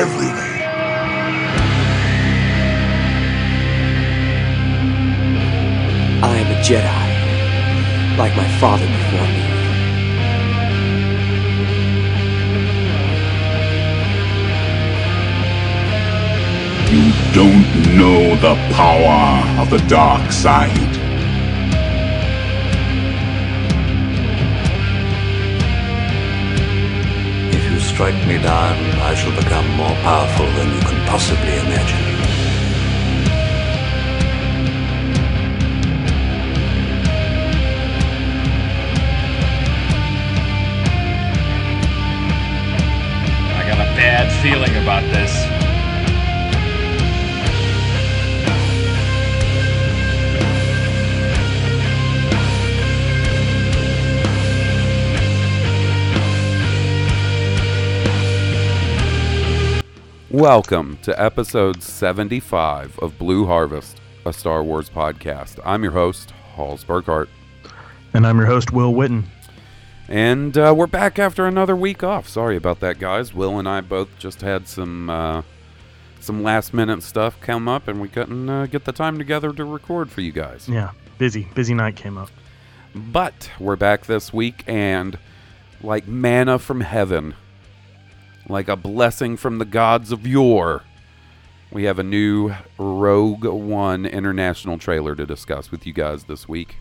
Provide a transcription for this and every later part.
everywhere. I am a Jedi, like my father before me. You don't know the power of the dark side. Strike me down, I shall become more powerful than you can possibly imagine. I got a bad feeling about this. Welcome to episode 75 of Blue Harvest, a Star Wars podcast. I'm your host, Halls Burkhart, And I'm your host, Will Witten. and uh, we're back after another week off. Sorry about that, guys. Will and I both just had some uh, some last minute stuff come up, and we couldn't uh, get the time together to record for you guys. Yeah, busy, busy night came up. But we're back this week, and like manna from heaven, like a blessing from the gods of yore, we have a new Rogue One international trailer to discuss with you guys this week.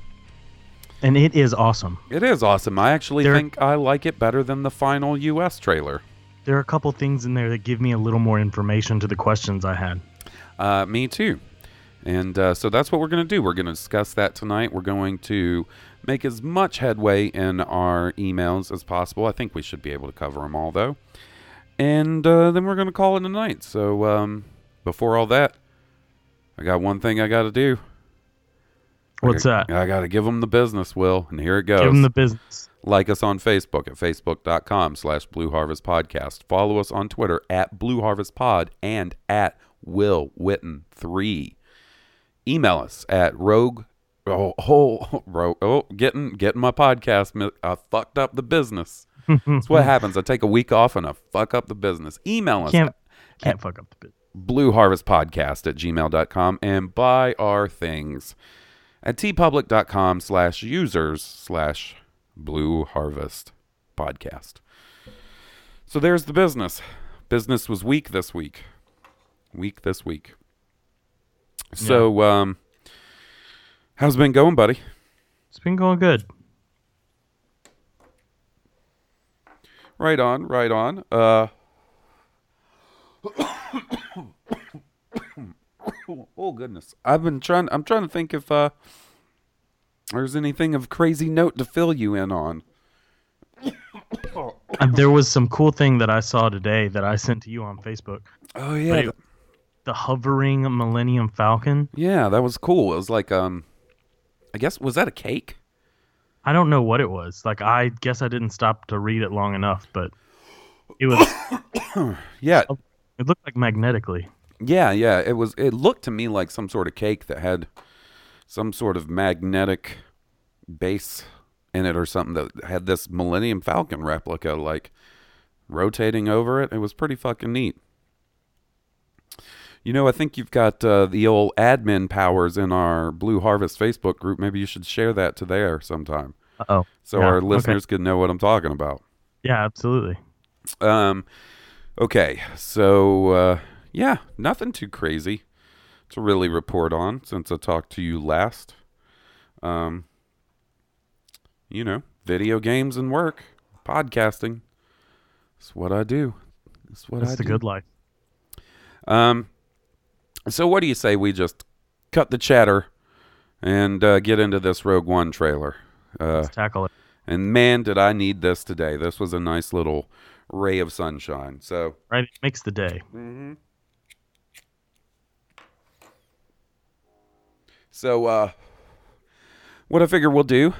And it is awesome. It is awesome. I actually There- think I like it better than the final US trailer. There are a couple things in there that give me a little more information to the questions I had. Uh, me too. And uh, so that's what we're going to do. We're going to discuss that tonight. We're going to make as much headway in our emails as possible. I think we should be able to cover them all, though. And uh, then we're going to call it a night. So um, before all that, I got one thing I got to do. What's I, that? I got to give them the business, Will. And here it goes. Give them the business. Like us on Facebook at facebook.com slash Blue Harvest Podcast. Follow us on Twitter at Blue Harvest Pod and at Will Witten 3. Email us at rogue oh, oh, rogue, oh getting getting my podcast I fucked up the business. That's what happens. I take a week off and I fuck up the business. Email us Can't can't fuck up the bit. blue harvest podcast at gmail.com and buy our things at teepublic.com slash users slash blue harvest podcast so there's the business business was weak this week week this week so um how's it been going buddy It's been going good. Right on right on. Uh oh goodness. I've been trying i'm trying to think if uh there's anything of crazy note to fill you in on. There was some cool thing that I saw today that I sent to you on Facebook. oh yeah. But th- the hovering Millennium Falcon. yeah that was cool. It was like um i guess was that a cake I don't know what it was. Like I guess I didn't stop to read it long enough, but it was yeah. It looked like magnetically. yeah yeah. It was it looked to me like some sort of cake that had some sort of magnetic base in it or something that had this millennium falcon replica like rotating over it. It was pretty fucking neat. You know i think you've got uh, the old admin powers in our blue harvest facebook group. Maybe you should share that to there sometime Oh. so Yeah, our okay. listeners can know what i'm talking about Yeah, absolutely. um, okay, so uh, yeah, nothing too crazy to really report on since I talked to you last. Um, you know, video games and work, podcasting. It's what I do. It's what That's I the do. good life. Um, so what do you say we just cut the chatter and uh, get into this Rogue One trailer? Uh, Let's tackle it. And man, did I need this today. This was a nice little ray of sunshine. So, Right? It makes the day. so uh, what I figure we'll do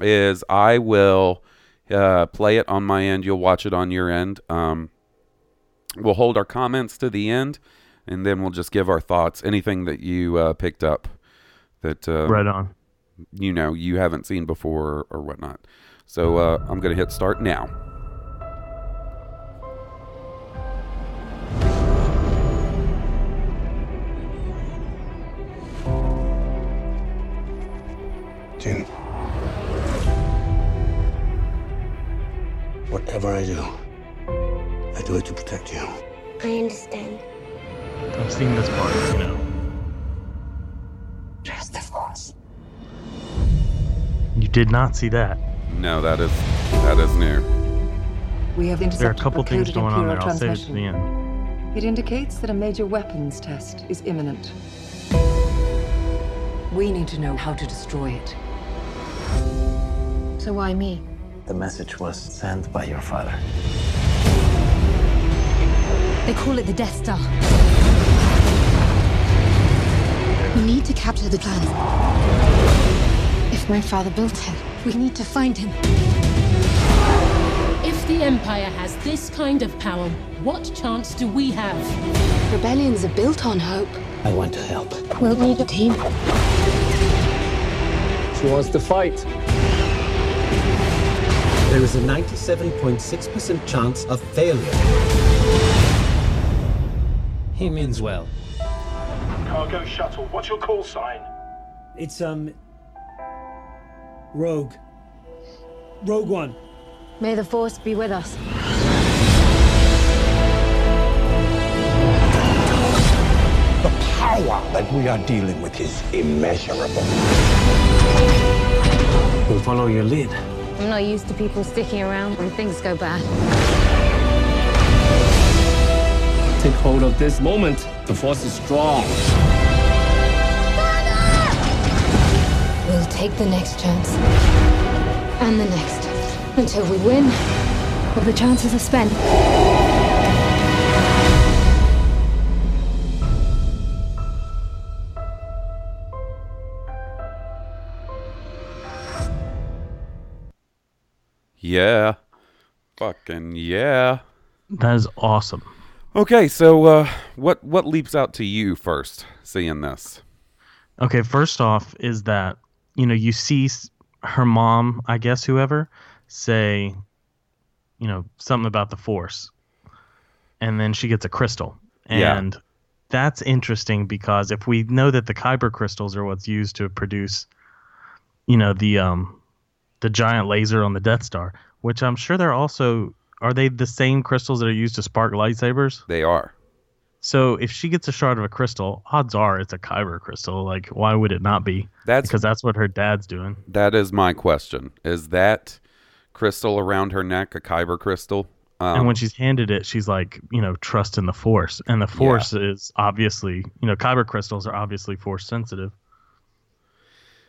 is I will uh, play it on my end. You'll watch it on your end. Um, we'll hold our comments to the end, and then we'll just give our thoughts. Anything that you uh, picked up that uh, Right on. You know you haven't seen before or whatnot. So uh, I'm gonna hit start now. Jyn. Whatever I do, I do it to protect you. I understand. I've seen this part, you know. Did not see that. No, that is that is new. We have There are a couple the things coded going on there. I'll save it to the end. It indicates that a major weapons test is imminent. We need to know how to destroy it. So why me? The message was sent by your father. They call it the Death Star. We need to capture the planet. If my father built it, we need to find him. If the Empire has this kind of power, what chance do we have? Rebellions are built on hope. I want to help. We'll need a team. She wants to fight. There is a 97.6% chance of failure. He means well. Cargo shuttle, what's your call sign? It's, um. Rogue. Rogue One. May the Force be with us. The power that we are dealing with is immeasurable. We'll follow your lead. I'm not used to people sticking around when things go bad. Take hold of this moment. The force is strong. Take the next chance. And the next. Until we win. Or the chances are spent. Yeah, fucking yeah. That is awesome. Okay, so uh, what what leaps out to you first seeing this? Okay, first off, is that you know you see her mom, I guess whoever, say, you know, something about the Force, and then she gets a crystal, Yeah. and that's interesting because if we know that the Kyber crystals are what's used to produce, you know, the um, the giant laser on the Death Star, which I'm sure they're also are they the same crystals that are used to spark lightsabers? They are. So if she gets a shard of a crystal, odds are it's a Kyber crystal. Like, why would it not be? That's because that's what her dad's doing. That is my question. Is that crystal around her neck a kyber crystal? Um, and when she's handed it, she's like, you know, trust in the Force, and the Force is obviously, you know, Kyber crystals are obviously Force sensitive.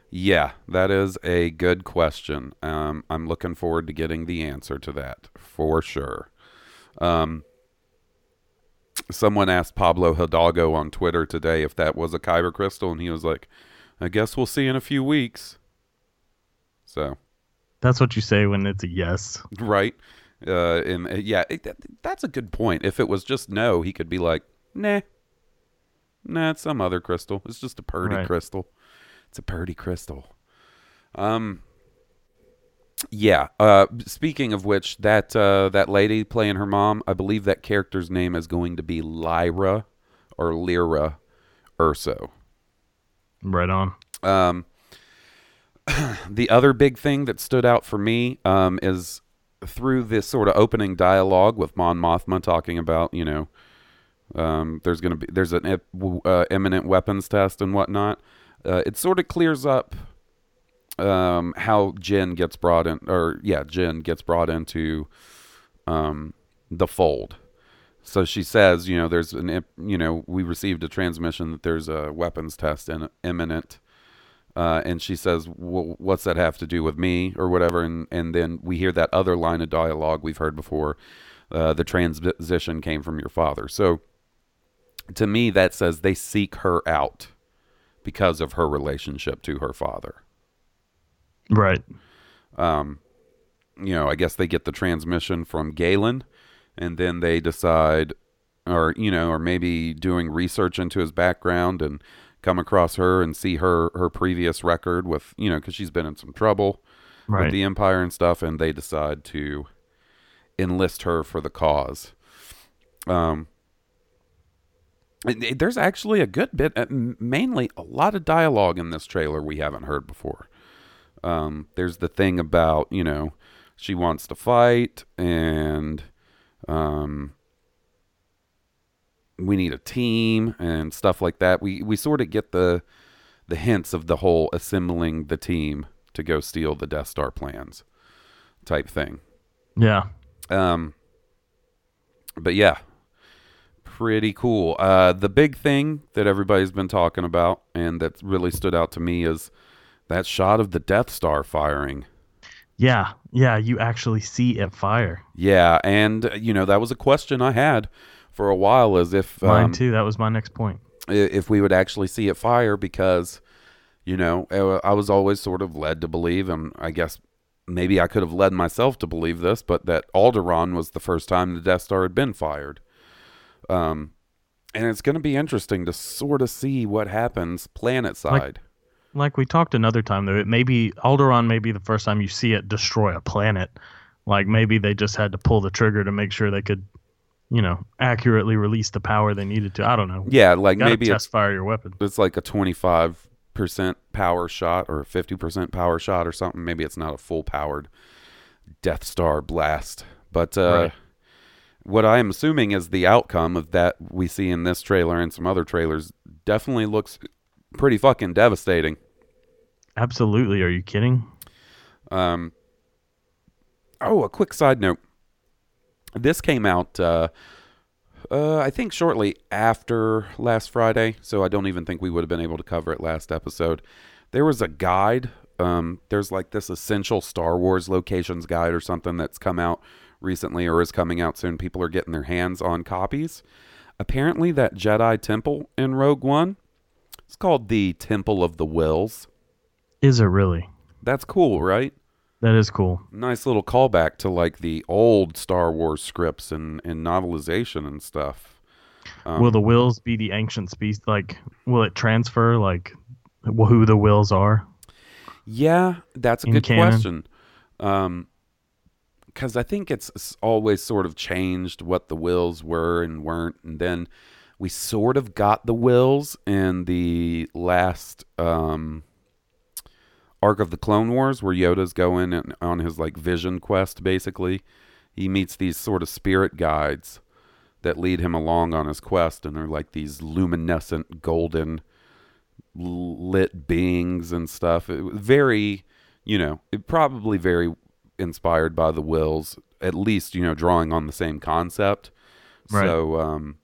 Yeah, that is a good question. Um, I'm looking forward to getting the answer to that for sure. Um, someone asked Pablo Hidalgo on Twitter today if that was a kyber crystal, and he was like, "I guess we'll see in a few weeks." So, That's what you say when it's a yes. right, uh, and uh, yeah, it, that, that's a good point. If it was just no, he could be like, "Nah, nah, it's some other crystal. It's just a purdy Right. crystal. It's a purdy crystal." Um. Yeah. Uh. Speaking of which, that uh, that lady playing her mom, I believe that character's name is going to be Lyra or Lyra Erso. Right on. Um. the other big thing that stood out for me um, is through this sort of opening dialogue with Mon Mothma talking about, you know, um, there's going to be there's an uh, imminent weapons test and whatnot. Uh, it sort of clears up um, how Jyn gets brought in, or yeah, Jyn gets brought into um, the fold. So she says, you know, there's an, you know, we received a transmission that there's a weapons test in, imminent. Uh, and she says, well, "What's that have to do with me?" or whatever. And and then we hear that other line of dialogue we've heard before. Uh, the transition came from your father. So to me, that says they seek her out because of her relationship to her father. Right. Um, you know, I guess they get the transmission from Galen, and then they decide, or you know, or maybe doing research into his background and come across her and see her her previous record with you know because she's been in some trouble Right. with the empire and stuff, and they decide to enlist her for the cause. Um, there's actually a good bit, uh, mainly a lot of dialogue in this trailer we haven't heard before. Um, there's the thing about you know she wants to fight and um, we need a team and stuff like that. We we sort of get the the hints of the whole assembling the team to go steal the Death Star plans type thing. Yeah. Um, but yeah, pretty cool. Uh, the big thing that everybody's been talking about and that really stood out to me is that shot of the Death Star firing. Yeah. Yeah. You actually see it fire. Yeah, and uh, you know that was a question I had for a while, as if Mine um, too. That was my next point. if we would actually see it fire because you know uh, I was always sort of led to believe, and I guess maybe I could have led myself to believe this, but that Alderaan was the first time the Death Star had been fired. Um, and it's going to be interesting to sort of see what happens planet side. Like we talked another time though, it may be Alderaan may be the first time you see it destroy a planet. Like maybe they just had to pull the trigger to make sure they could, you know, accurately release the power they needed to. I don't know. yeah, like maybe test fire your weapon. it's like a twenty-five percent power shot or a fifty percent power shot or something. Maybe it's not a full powered Death Star blast, but uh, Right. what I am assuming is the outcome of that we see in this trailer and some other trailers definitely looks pretty fucking devastating. Absolutely. Are you kidding? Um, oh, a quick side note. This came out, uh, uh, I think, shortly after last Friday, so I don't even think we would have been able to cover it last episode. There was a guide. Um, there's like this essential Star Wars locations guide or something that's come out recently or is coming out soon. People are getting their hands on copies. Apparently, that Jedi temple in Rogue One, it's called the Temple of the Wills. Is it really? That's cool, right? That is cool. nice little callback to like the old Star Wars scripts and, and novelization and stuff. Um, will the wills be the ancient species? Like, will it transfer like who the wills are? yeah, that's a good canon? question. Um, because I think it's always sort of changed what the wills were and weren't, and then we sort of got the wills in the last um arc of the Clone Wars, where Yoda's going and on his like vision quest. Basically, he meets these sort of spirit guides that lead him along on his quest, and they're like these luminescent golden lit beings and stuff. It was very, you know, it probably very inspired by the Wills, at least you know, drawing on the same concept. Right. So, um,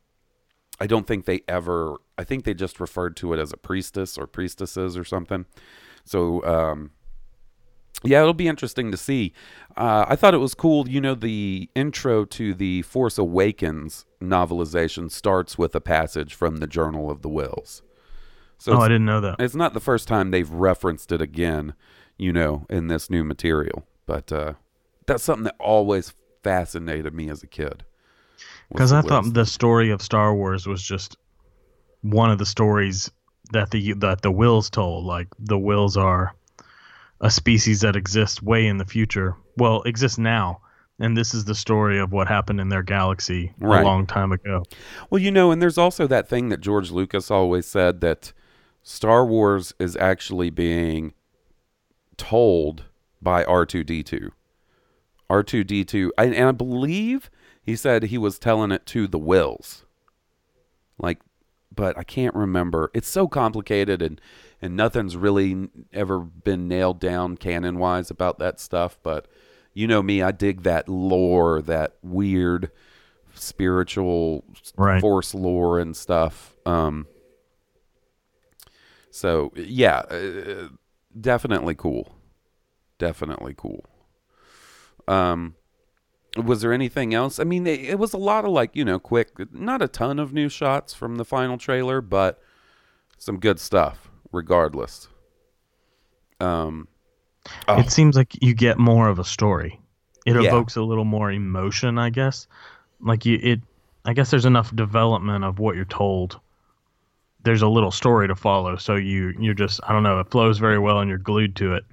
I don't think they ever. I think they just referred to it as a priestess or priestesses or something. So, um, yeah, it'll be interesting to see. Uh, I thought it was cool. You know, the intro to the Force Awakens novelization starts with a passage from the Journal of the Wills. So Oh, I didn't know that. It's not the first time they've referenced it again, you know, in this new material. But uh, that's something that always fascinated me as a kid. Because I thought the story of Star Wars was just one of the stories that the that the Wills told. Like the Wills are a species that exists way in the future. Well, exists now, and this is the story of what happened in their galaxy Right. a long time ago. Well, you know, and there's also that thing that George Lucas always said that Star Wars is actually being told by R2D2. R2D2, I, and I believe he said he was telling it to the Wills. Like, but I can't remember. It's so complicated and and nothing's really ever been nailed down canon wise about that stuff. But you know me, I dig that lore, that weird spiritual Right. force lore and stuff. Um, So yeah, uh, definitely cool. Definitely cool. Um, was there anything else? I mean, it, it was a lot of like you know, quick, not a ton of new shots from the final trailer, but some good stuff regardless. Um, oh, It seems like you get more of a story. It Yeah. evokes a little more emotion, I guess. Like you, it. I guess there's enough development of what you're told. There's a little story to follow, so you you're just I don't know. It flows very well, and you're glued to it.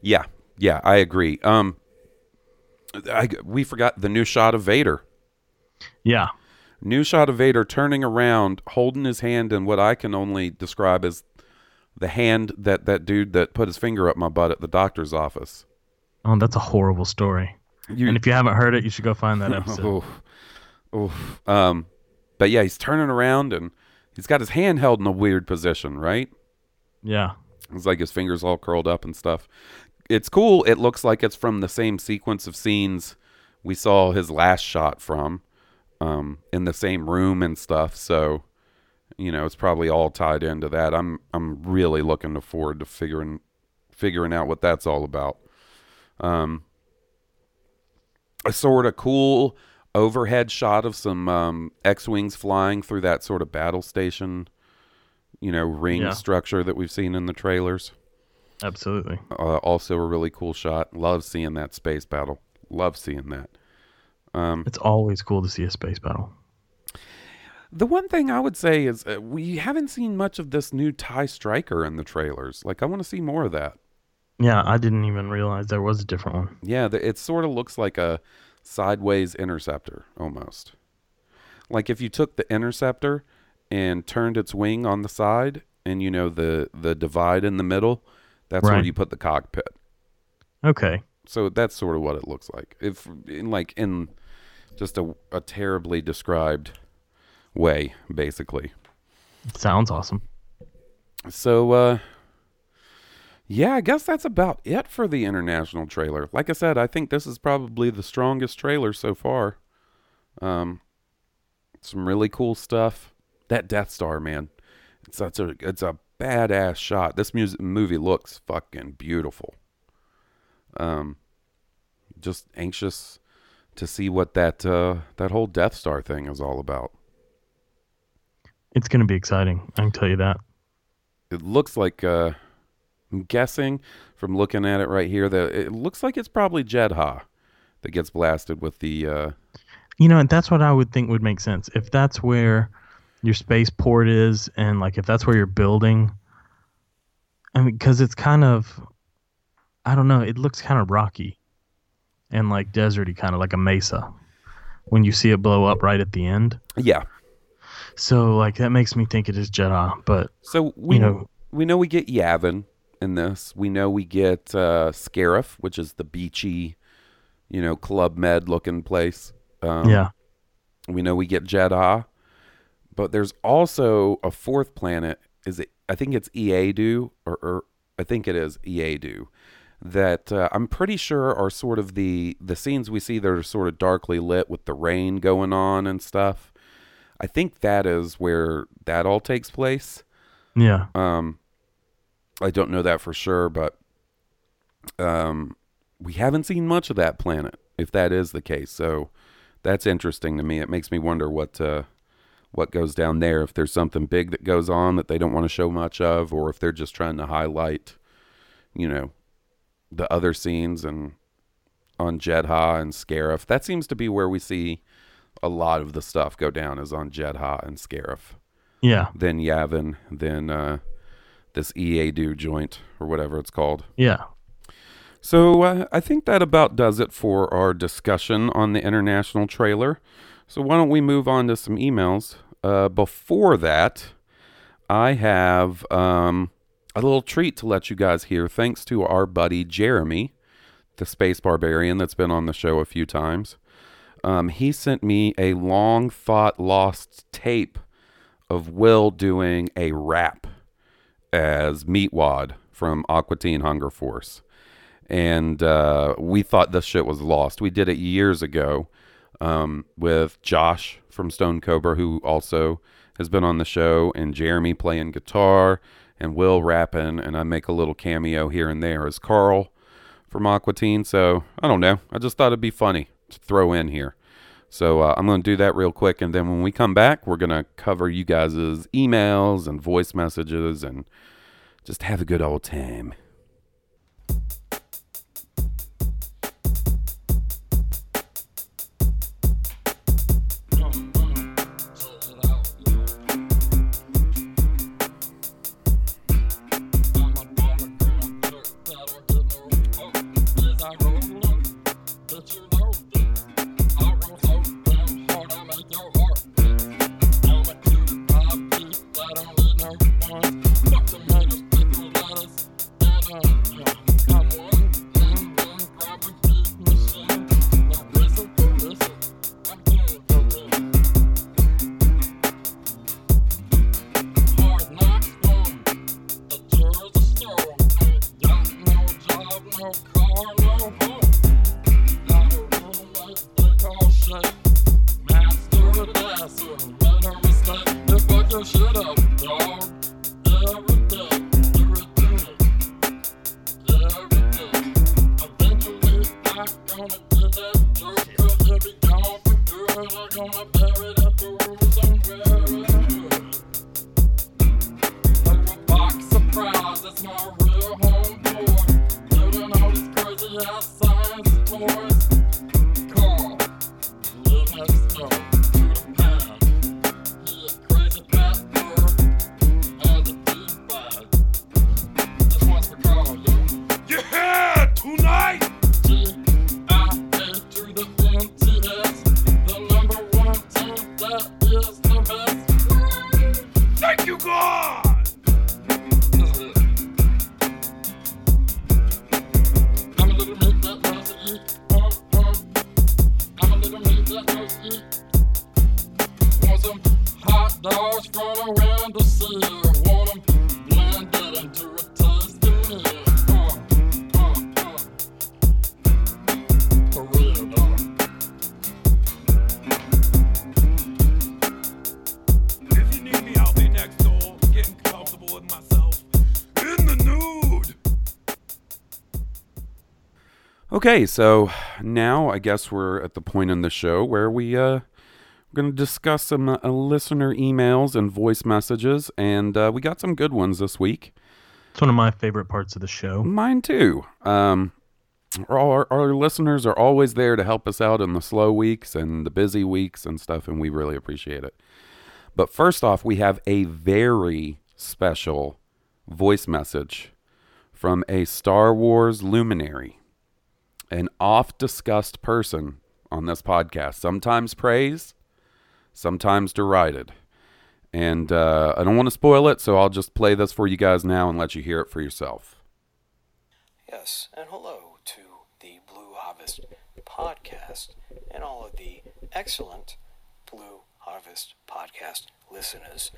yeah, yeah, I agree. Um, I we forgot the new shot of Vader. Yeah, New shot of Vader turning around, holding his hand in what I can only describe as the hand that that dude that put his finger up my butt at the doctor's office. Oh, that's a horrible story. You- and if you haven't heard it, you should go find that episode. Oof. Oof. Um, but yeah, he's turning around and he's got his hand held in a weird position, right? Yeah. It's like his fingers all curled up and stuff. It's cool. It looks like it's from the same sequence of scenes we saw his last shot from, um, in the same room and stuff. So, you know, it's probably all tied into that. I'm I'm really looking forward to figuring figuring out what that's all about. Um, a sort of cool overhead shot of some um, X-wings flying through that sort of battle station, you know, ring Yeah. structure that we've seen in the trailers. Absolutely. Uh, also a really cool shot. Love seeing that space battle. Love seeing that. Um, It's always cool to see a space battle. the one thing I would say is uh, we haven't seen much of this new Tie Striker in the trailers. Like I want to see more of that. Yeah, I didn't even realize there was a different one. Yeah, the, it sort of looks like a sideways interceptor almost. Like if you took the interceptor and turned its wing on the side, and you know the the divide in the middle, that's where you put the cockpit. Okay. So that's sort of what it looks like. If in like in just a a terribly described way, basically. Sounds awesome. So uh yeah, I guess that's about it for the international trailer. Like I said, I think this is probably the strongest trailer so far. Um some really cool stuff. That Death Star, man. It's such a it's a badass shot. This music movie looks fucking beautiful. Um just anxious to see what that uh that whole Death Star thing is all about. It's going to be exciting. I can tell you that. it looks like uh I'm guessing from looking at it right here that it looks like it's probably Jedha that gets blasted with the uh You know, and that's what I would think would make sense. If that's where your spaceport is, and like if that's where you're building, I mean, because it's kind of, I don't know, it looks kind of rocky and like deserty, kind of like a mesa when you see it blow up right at the end. yeah. So like that makes me think it is Jedha, but So we You know we know we get Yavin in this. We know we get uh Scarif, which is the beachy, you know, Club Med looking place. Um, yeah, We know we get Jedha, but there's also a fourth planet. Is it? I think it's Eadu, or, or I think it is Eadu. That uh, I'm pretty sure are sort of the the scenes we see that are sort of darkly lit with the rain going on and stuff. I think that is where that all takes place. yeah. Um, I don't know that for sure, but um, we haven't seen much of that planet, if that is the case. So that's interesting to me. It makes me wonder what uh, what goes down there. If there's something big that goes on that they don't want to show much of, or if they're just trying to highlight, you know, the other scenes and on Jedha and Scarif. That seems to be where we see a lot of the stuff go down is on Jedha and Scarif Yeah, then Yavin, then uh, this Eadu joint or whatever it's called. yeah. So uh, I think that about does it for our discussion on the international trailer. So why don't we move on to some emails? Uh, before that, I have um, a little treat to let you guys hear. Thanks to our buddy Jeremy, the space barbarian that's been on the show a few times. Um, he sent me a long thought lost tape of Will doing a rap as Meatwad from Aqua Teen Hunger Force. And uh, we thought this shit was lost. We did it years ago um, with Josh from Stone Cobra, who also has been on the show, and Jeremy playing guitar, and Will rapping, and I make a little cameo here and there as Carl from Aqua Teen. So I don't know. I just thought it'd be funny to throw in here. So uh, I'm going to do that real quick, and then when we come back, we're going to cover you guys' emails and voice messages and just have a good old time. Okay, so now I guess we're at the point in the show where we uh we're going to discuss some uh, listener emails and voice messages and uh, we got some good ones this week. It's one of my favorite parts of the show. Mine too. Um our, our listeners are always there to help us out in the slow weeks and the busy weeks and stuff and we really appreciate it. But first off, we have a very special voice message from a Star Wars luminary an oft discussed person on this podcast, sometimes praised, sometimes derided. And uh, I don't want to spoil it, so I'll just play this for you guys now and let you hear it for yourself. Yes, and hello to the Blue Harvest podcast and all of the excellent Blue Harvest podcast listeners.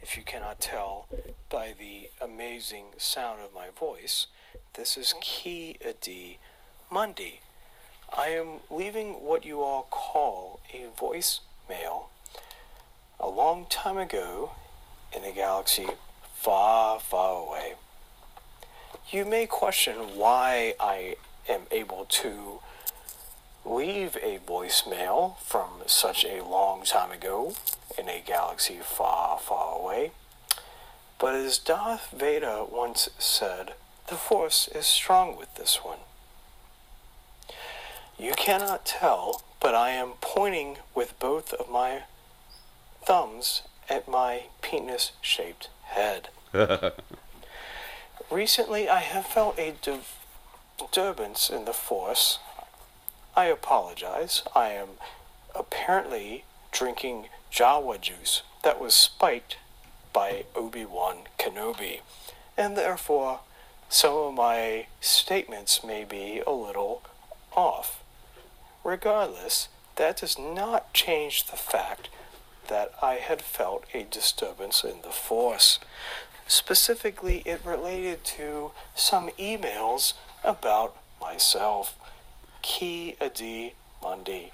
If you cannot tell by the amazing sound of my voice, this is Ki-Adi Mundi. I am leaving what you all call a voicemail a long time ago in a galaxy far, far away. You may question why I am able to leave a voicemail from such a long time ago in a galaxy far, far away. But as Darth Vader once said, the Force is strong with this one. You cannot tell, but I am pointing with both of my thumbs at my penis shaped head. Recently, I have felt a disturbance in the force. I apologize. I am apparently drinking Jawa juice that was spiked by Obi Wan Kenobi, and therefore some of my statements may be a little off. Regardless, that does not change the fact that I had felt a disturbance in the force. Specifically, it related to some emails about myself. Key Adi Mundi.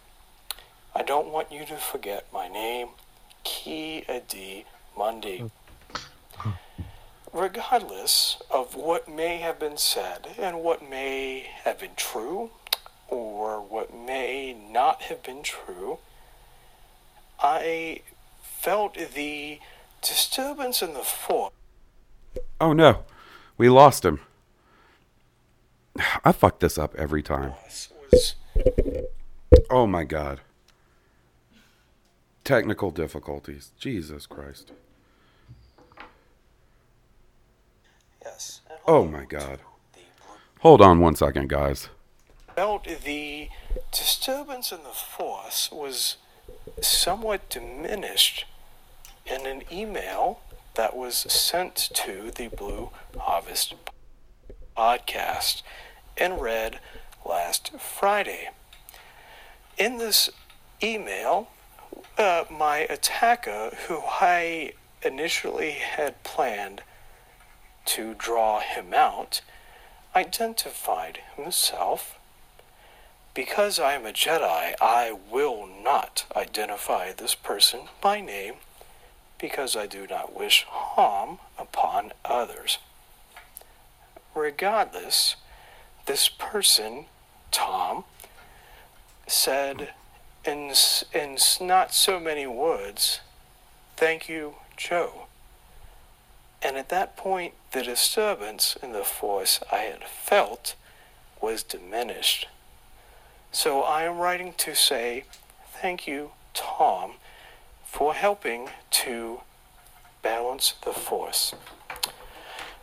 I don't want you to forget my name. Kia Adi Mundi. Regardless of what may have been said and what may have been true or what may not have been true, I felt the disturbance in the force. Oh no, we lost him. I fuck this up every time. Oh my god. Technical difficulties. Jesus Christ. Yes. Oh my god. Hold on one second, guys. Felt the disturbance in the force was somewhat diminished in an email that was sent to the Blue Harvest podcast and read last Friday. In this email, uh, my attacker, who I initially had planned to draw him out, identified himself. Because I am a Jedi, I will not identify this person by name because I do not wish harm upon others. Regardless, this person, Tom, said in, in not so many words, Thank you, Joe. And at that point, the disturbance in the force I had felt was diminished. So I am writing to say thank you, Tom, for helping to balance the force.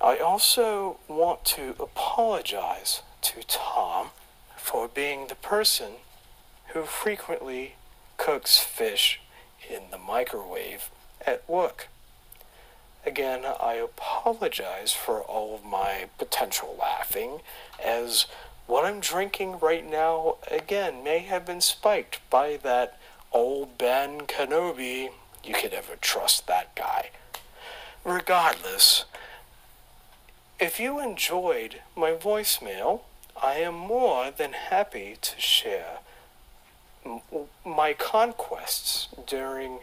I also want to apologize to Tom for being the person who frequently cooks fish in the microwave at work. Again, I apologize for all of my potential laughing, as what I'm drinking right now, again, may have been spiked by that old Ben Kenobi. You could ever trust that guy. Regardless, if you enjoyed my voicemail, I am more than happy to share my conquests during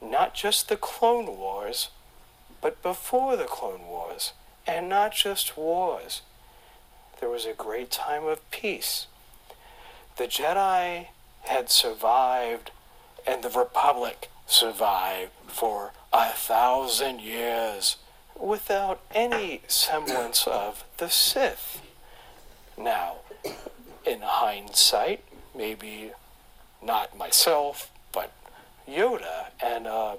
not just the Clone Wars, but before the Clone Wars, and not just wars. There was a great time of peace. The Jedi had survived, and the Republic survived for a thousand years without any semblance of the Sith. Now, in hindsight, maybe not myself, but Yoda and uh,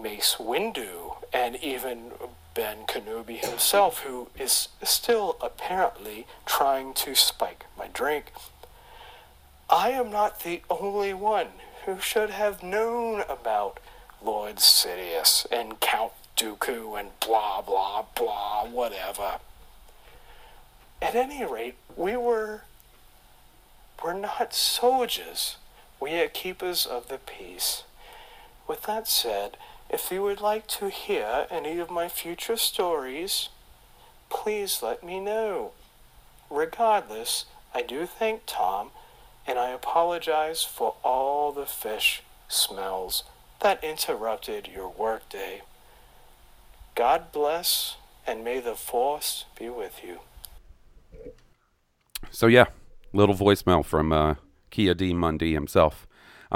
Mace Windu, and even Ben Kenobi himself, who is still apparently trying to spike my drink. I am not the only one who should have known about Lord Sidious and Count Dooku and blah blah blah, whatever. At any rate, we were we're not soldiers. We are keepers of the peace. With that said, if you would like to hear any of my future stories, please let me know. Regardless, I do thank Tom, and I apologize for all the fish smells that interrupted your workday. God bless, and may the Force be with you. So yeah, little voicemail from uh, Ki-Adi-Mundi himself.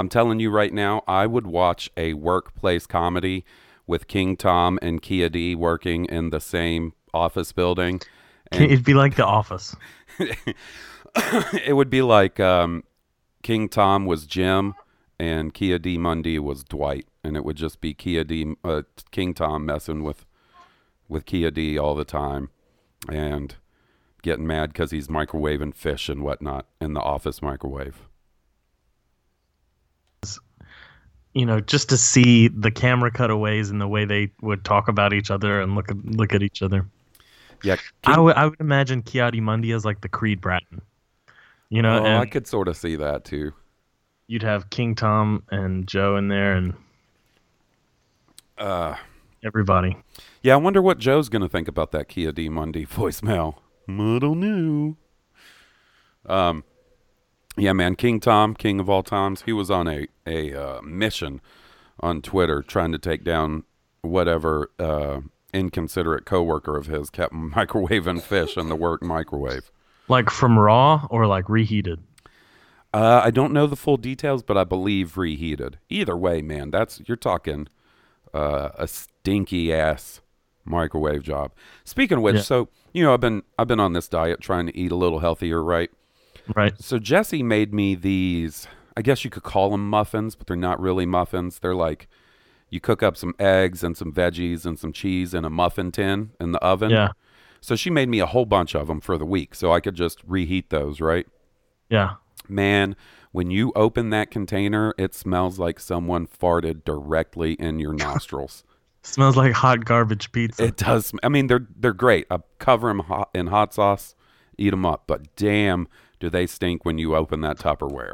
I'm telling you right now, I would watch a workplace comedy with King Tom and Ki-Adi working in the same office building. It'd be like The Office. it would be like um, King Tom was Jim and Ki-Adi-Mundi was Dwight, and it would just be Ki-Adi uh, King Tom messing with with Ki-Adi all the time, and getting mad because he's microwaving fish and whatnot in the office microwave. You know, just to see the camera cutaways and the way they would talk about each other and look at look at each other. Yeah, I would I would imagine Ki-Adi-Mundi as like the Creed Bratton. You know, oh, and I could sort of see that too. you'd have King Tom and Joe in there and Uh, everybody. yeah, I wonder what Joe's gonna think about that Ki-Adi-Mundi voicemail. I don't know. Um, yeah, man, King Tom, King of all times, he was on a a uh, mission on Twitter trying to take down whatever uh, inconsiderate coworker of his kept microwaving fish in the work microwave. Like from raw or like reheated? Uh, I don't know the full details, but I believe reheated. Either way, man, that's you're talking uh, a stinky ass microwave job. Speaking of which, Yeah. so you know, I've been I've been on this diet trying to eat a little healthier, right? Right. So Jesse made me these. I guess you could call them muffins, but they're not really muffins. They're like you cook up some eggs and some veggies and some cheese in a muffin tin in the oven. Yeah. So she made me a whole bunch of them for the week, so I could just reheat those, right? Yeah. Man, when you open that container, it smells like someone farted directly in your nostrils. Smells like hot garbage pizza. It does. I mean, they're they're great. I cover them hot, in hot sauce, eat them up. But damn, do they stink when you open that Tupperware?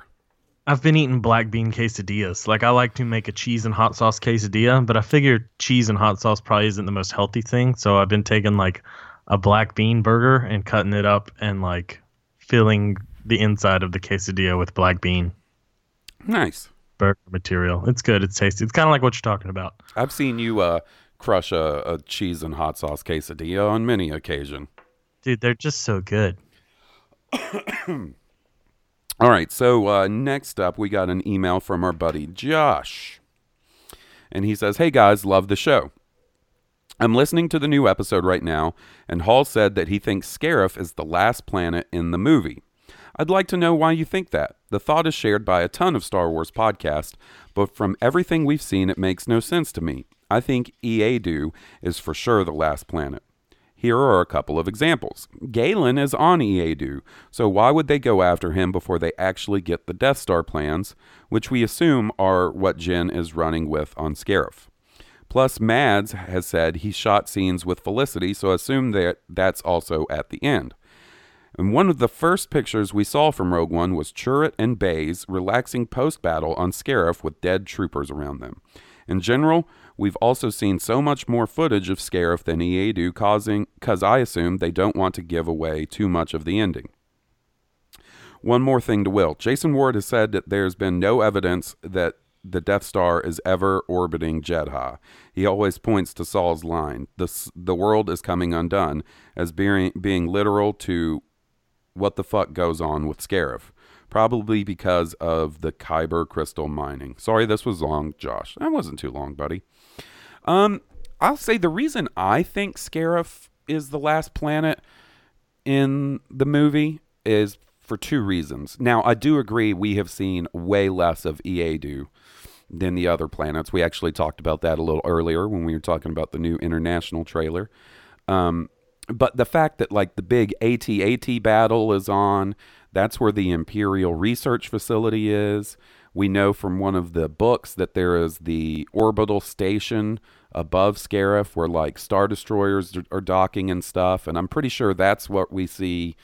I've been eating black bean quesadillas. Like I like to make a cheese and hot sauce quesadilla, but I figured cheese and hot sauce probably isn't the most healthy thing. So I've been taking like a black bean burger and cutting it up and like filling the inside of the quesadilla with black bean Nice. burger material. It's good. It's tasty. It's kind of like what you're talking about. I've seen you uh, crush a, a cheese and hot sauce quesadilla on many occasion. Dude, they're just so good. All right, so uh, next up, we got an email from our buddy Josh. And he says, Hey guys, love the show. I'm listening to the new episode right now, and Hall said that he thinks Scarif is the last planet in the movie. I'd like to know why you think that. The thought is shared by a ton of Star Wars podcasts, but from everything we've seen, it makes no sense to me. I think Eadu is for sure the last planet. Here are a couple of examples. Galen is on Eadu, so why would they go after him before they actually get the Death Star plans, which we assume are what Jyn is running with on Scarif? Plus, Mads has said he shot scenes with Felicity, so assume that that's also at the end. And one of the first pictures we saw from Rogue One was Chirrut and Baze relaxing post battle on Scarif with dead troopers around them. In general, we've also seen so much more footage of Scarif than Eadu, causing because I assume they don't want to give away too much of the ending. One more thing to Will. Jason Ward has said that there's been no evidence that the Death Star is ever orbiting Jedha. He always points to Saw's line, the, the world is coming undone, as being, being literal to what the fuck goes on with Scarif. Probably because of the Kyber crystal mining. Sorry this was long, Josh. That wasn't too long, buddy. Um, I'll say the reason I think Scarif is the last planet in the movie is for two reasons. Now, I do agree we have seen way less of Eadu than the other planets. We actually talked about that a little earlier when we were talking about the new international trailer. Um, but the fact that like the big AT-AT battle is on, that's where the Imperial Research Facility is. We know from one of the books that there is the orbital station above Scarif where like star destroyers are- docking and stuff, and I'm pretty sure that's what we see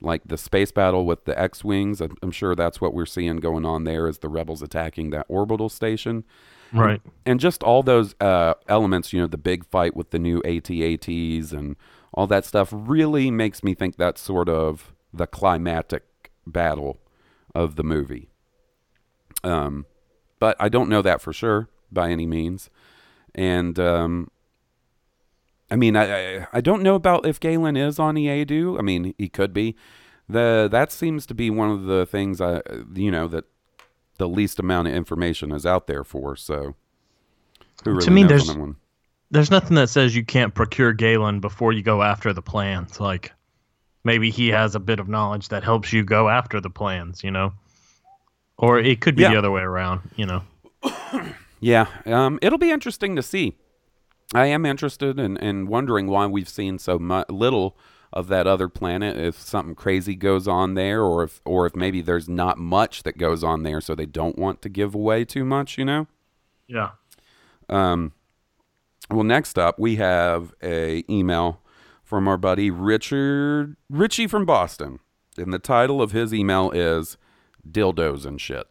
like the space battle with the X-wings. I'm, I'm sure that's what we're seeing going on there is the rebels attacking that orbital station. Right. And just all those uh, elements, you know, the big fight with the new AT-ATs and all that stuff really makes me think that's sort of the climatic battle of the movie. Um, but I don't know that for sure by any means. And um, I mean, I, I I don't know about if Galen is on Eadu. I mean, he could be. The that seems to be one of the things I you know that the least amount of information is out there for. So who really to me, there's on there's nothing that says you can't procure Galen before you go after the plans. Like maybe he has a bit of knowledge that helps you go after the plans. You know, or it could be Yeah. the other way around. You know. Yeah, um, it'll be interesting to see. I am interested in, in wondering why we've seen so mu- little of that other planet. If something crazy goes on there, or if or if maybe there's not much that goes on there, so they don't want to give away too much. You know. Yeah. Um, well, next up we have a email from our buddy Richard Richie from Boston, and the title of his email is "Dildos and Shit."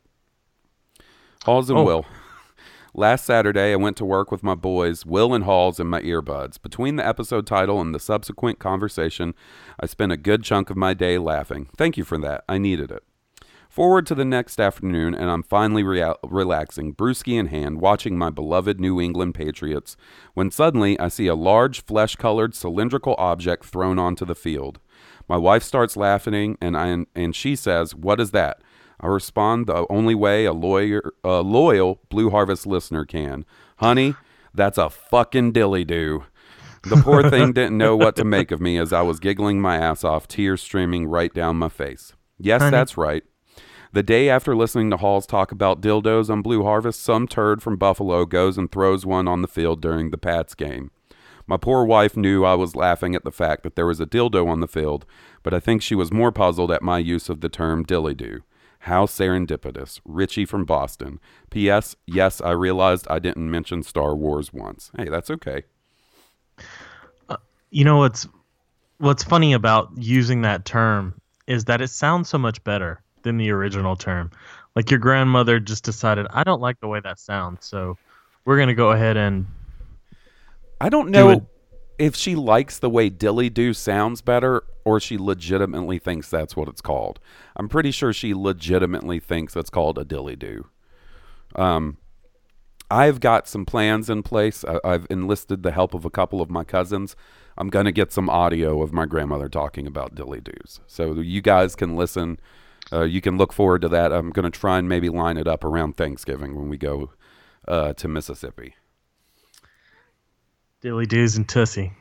Halls and Oh. Will. Last Saturday, I went to work with my boys, Will and Halls, in my earbuds. Between the episode title and the subsequent conversation, I spent a good chunk of my day laughing. Thank you for that. I needed it. Forward to the next afternoon, and I'm finally rea- relaxing, brewski in hand, watching my beloved New England Patriots, when suddenly I see a large, flesh colored, cylindrical object thrown onto the field. My wife starts laughing, and, I, and she says, What is that? I respond the only way a, lawyer, a loyal Blue Harvest listener can. Honey, that's a fucking dilly do. The poor thing didn't know what to make of me as I was giggling my ass off, tears streaming right down my face. Yes, Honey. that's right. The day after listening to Halls talk about dildos on Blue Harvest, some turd from Buffalo goes and throws one on the field during the Pats game. My poor wife knew I was laughing at the fact that there was a dildo on the field, but I think she was more puzzled at my use of the term dilly do. How serendipitous. Richie from Boston. P.S. Yes, I realized I didn't mention Star Wars once. Hey, that's okay. Uh, you know what's what's funny about using that term is that it sounds so much better than the original term. Like your grandmother just decided, I don't like the way that sounds, so we're gonna go ahead and I don't Do know it. If she likes the way dilly do sounds better or she legitimately thinks that's what it's called. I'm pretty sure she legitimately thinks it's called a dilly do. Um, I've got some plans in place. I, I've enlisted the help of a couple of my cousins. I'm going to get some audio of my grandmother talking about dilly doos. So you guys can listen. Uh, you can look forward to that. I'm going to try and maybe line it up around Thanksgiving when we go uh, to Mississippi. Dilly doos and tussie.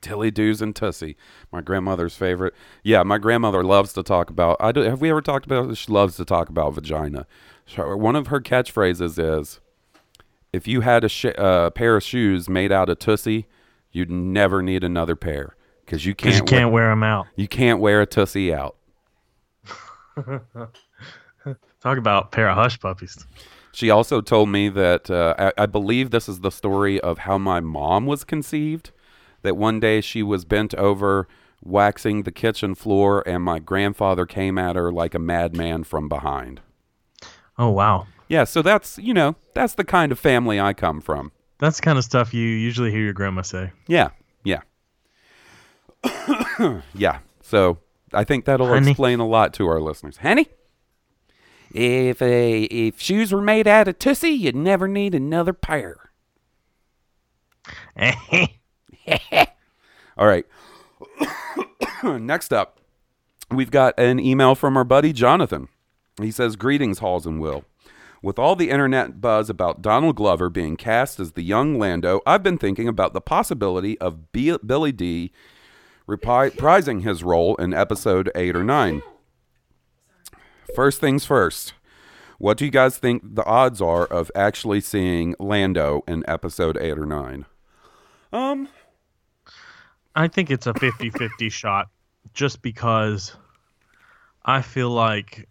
Dilly doos and tussie, my grandmother's favorite. Yeah, my grandmother loves to talk about. I do, have we ever talked about? She loves to talk about vagina. So one of her catchphrases is, "If you had a sh- uh, pair of shoes made out of tussie, you'd never need another pair because you can't you can't wear them out. you can't wear a tussie out." Talk about a pair of hush puppies. She also told me that uh, I, I believe this is the story of how my mom was conceived. That one day she was bent over waxing the kitchen floor, and my grandfather came at her like a madman from behind. Oh wow. Yeah, so that's you know that's the kind of family I come from. That's the kind of stuff you usually hear your grandma say. Yeah, yeah, yeah. So I think that'll Honey. explain a lot to our listeners. Honey, if uh, if shoes were made out of tussie, you'd never need another pair. All right. Next up, we've got an email from our buddy Jonathan. He says, Greetings, Halls and Will. With all the internet buzz about Donald Glover being cast as the young Lando, I've been thinking about the possibility of B- Billy Dee repri- reprising his role in episode 8 or 9. First things first. What do you guys think the odds are of actually seeing Lando in episode 8 or 9? Um, I think it's a 50-50 shot just because I feel like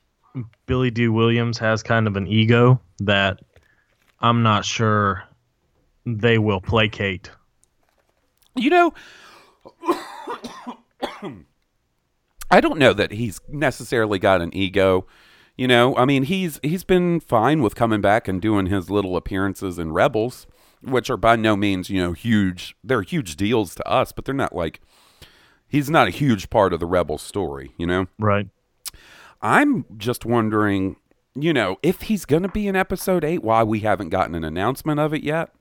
Billy Dee Williams has kind of an ego that I'm not sure they will placate. You know, I don't know that he's necessarily got an ego. You know, I mean, he's he's been fine with coming back and doing his little appearances in Rebels, which are by no means, you know, huge. They're huge deals to us, but they're not like he's not a huge part of the Rebel story, you know? Right. I'm just wondering, you know, if he's going to be in episode 8, why we haven't gotten an announcement of it yet.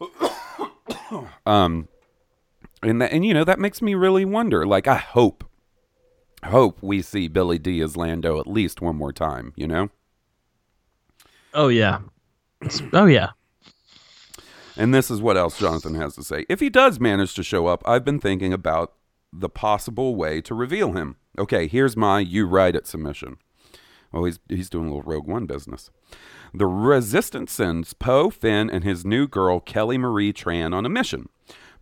um and that and you know, that makes me really wonder. Like I hope hope we see Billy Dee as Lando at least one more time, you know? Oh yeah. Oh yeah. And this is what else Jonathan has to say. If he does manage to show up, I've been thinking about the possible way to reveal him. Okay, here's my you write it submission. Oh, he's he's doing a little Rogue One business. The Resistance sends Poe, Finn, and his new girl Kelly Marie Tran on a mission.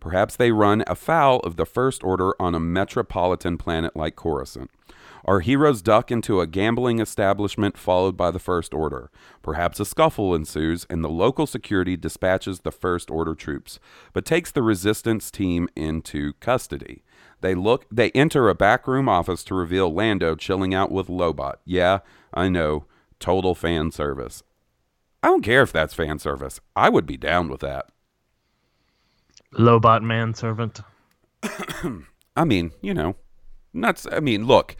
Perhaps they run afoul of the First Order on a metropolitan planet like Coruscant. Our heroes duck into a gambling establishment followed by the First Order. Perhaps a scuffle ensues and the local security dispatches the First Order troops, but takes the Resistance team into custody. They look they enter a backroom office to reveal Lando chilling out with Lobot. Yeah, I know. Total fan service. I don't care if that's fan service. I would be down with that. Lobot manservant. I mean, you know, nuts. I mean, look,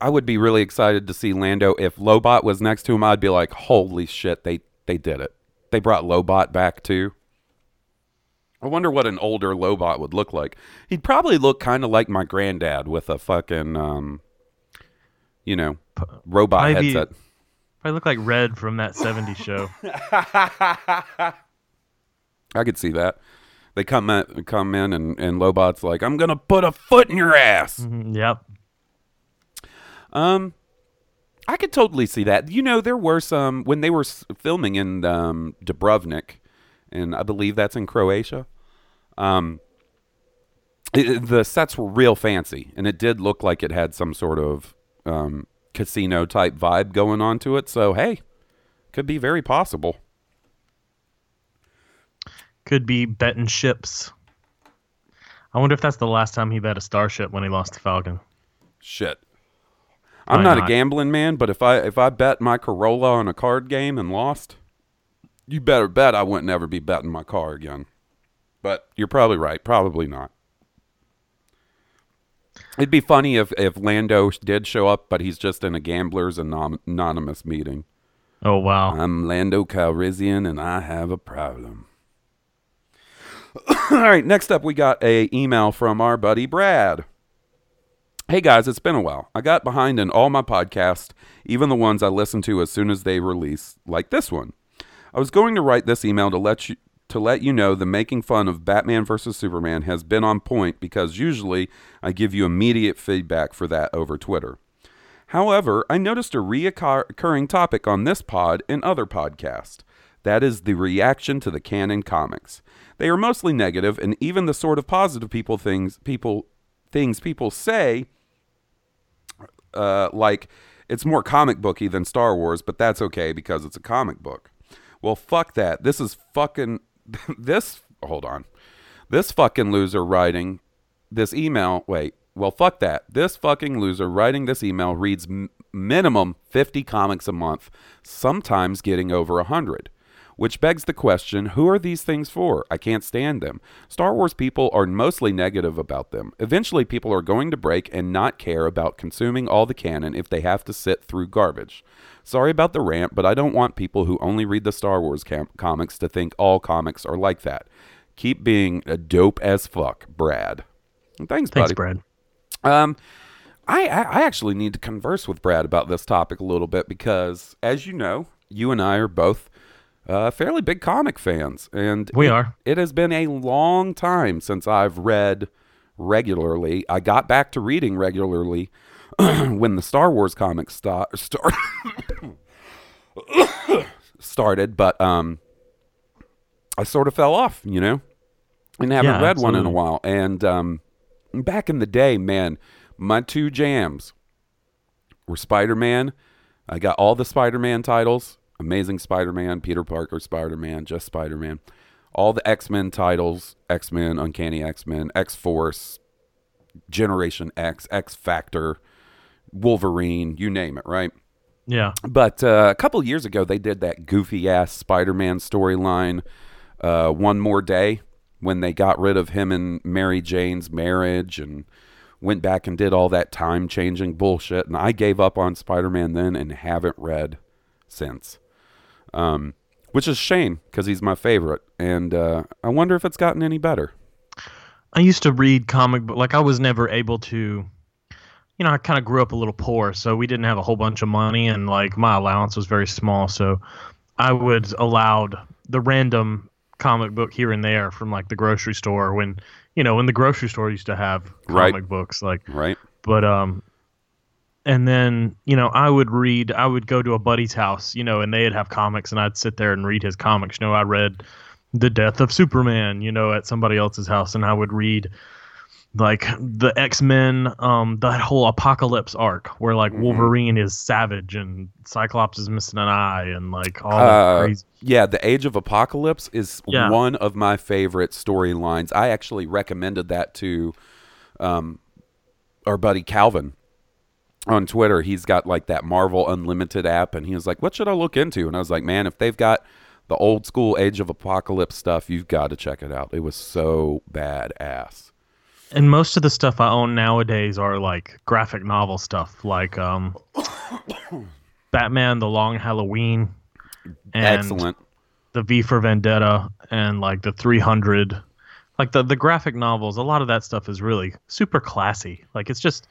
I would be really excited to see Lando. If Lobot was next to him, I'd be like, "Holy shit, they they did it! They brought Lobot back too." I wonder what an older Lobot would look like. He'd probably look kind of like my granddad with a fucking, um, you know, robot Probably be- headset. Probably look like Red from that '70s show. I could see that. They come in, come in, and and Lobot's like, "I'm gonna put a foot in your ass." Mhm, Yep. Um, I could totally see that. You know, there were some when they were filming in um, Dubrovnik, and I believe that's in Croatia. Um, it- the sets were real fancy, and it did look like it had some sort of um, casino type vibe going on to it. So hey, could be very possible. Could be betting ships. I wonder if that's the last time he bet a starship when he lost to Falcon. Shit. I'm Why not, a gambling man, but if I if I bet my Corolla on a card game and lost, you better bet I wouldn't ever be betting my car again. But you're probably right. Probably not. It'd be funny if if Lando did show up, but he's just in a gamblers anonymous meeting. Oh wow! I'm Lando Calrissian, and I have a problem. All right, next up we got a email from our buddy Brad. Hey guys, it's been a while. I got behind in all my podcasts, even the ones I listen to as soon as they release, like this one. I was going to write this email to let you to let you know the making fun of Batman vs Superman has been on point because usually I give you immediate feedback for that over Twitter. However, I noticed a reoccurring topic on this pod and other podcasts. That is the reaction to the canon comics. They are mostly negative, and even the sort of positive people things people things people say, uh, like it's more comic booky than Star Wars, but that's okay because it's a comic book. Well, fuck that. This is fucking this. Hold on, this fucking loser writing this email. Wait, well, fuck that. This fucking loser writing this email reads m- minimum 50 comics a month, sometimes getting over 100. Which begs the question who are these things for? I can't stand them. Star Wars people are mostly negative about them. Eventually, people are going to break and not care about consuming all the canon if they have to sit through garbage. Sorry about the rant, but I don't want people who only read the Star Wars cam- comics to think all comics are like that. Keep being a dope as fuck, Brad. Thanks, buddy. Thanks, buddy. Brad. Um, I I actually need to converse with Brad about this topic a little bit because, as you know, you and I are both uh, fairly big comic fans, and We it- are. It has been a long time since I've read regularly. I got back to reading regularly when the Star Wars comics start started, but um, I sort of fell off, you know, and haven't Yeah, read one in a while. And um, back in the day, man, my two jams were Spider Man. I got all the Spider Man titles Amazing Spider Man, Peter Parker Spider Man, just Spider Man. All the X Men titles X Men, Uncanny X Men, X Force, Generation X, X Factor, Wolverine, you name it, right? Yeah. But uh, a couple years ago, they did that goofy ass Spider Man storyline, uh, One More Day, when they got rid of him and Mary Jane's marriage and went back and did all that time changing bullshit. And I gave up on Spider Man then and haven't read since. Um, which is Shane because he's my favorite. And uh, I wonder if it's gotten any better. I used to read comic book like I was never able to you know, I kind of grew up a little poor, so we didn't have a whole bunch of money and like my allowance was very small, so I would allowed the random comic book here and there from like the grocery store when you know, when the grocery store used to have Right. comic books like Right. but um and then you know i would read i would go to a buddy's house you know and they'd have comics and i'd sit there and read his comics you know i read the death of superman you know at somebody else's house and i would read like the x-men um that whole apocalypse arc where like Mm-hmm. wolverine is savage and cyclops is missing an eye and like all that Uh, crazy yeah, the Age of Apocalypse is Yeah. one of my favorite storylines. I actually recommended that to um, our buddy Calvin on Twitter. He's got like that Marvel Unlimited app, and he was like, "What should I look into?" And I was like, "Man, if they've got the old school Age of Apocalypse stuff, you've got to check it out. It was so badass." And most of the stuff I own nowadays are like graphic novel stuff, like um, Batman: The Long Halloween, and Excellent. the V for Vendetta, and like the 300. Like the the graphic novels, a lot of that stuff is really super classy. Like it's just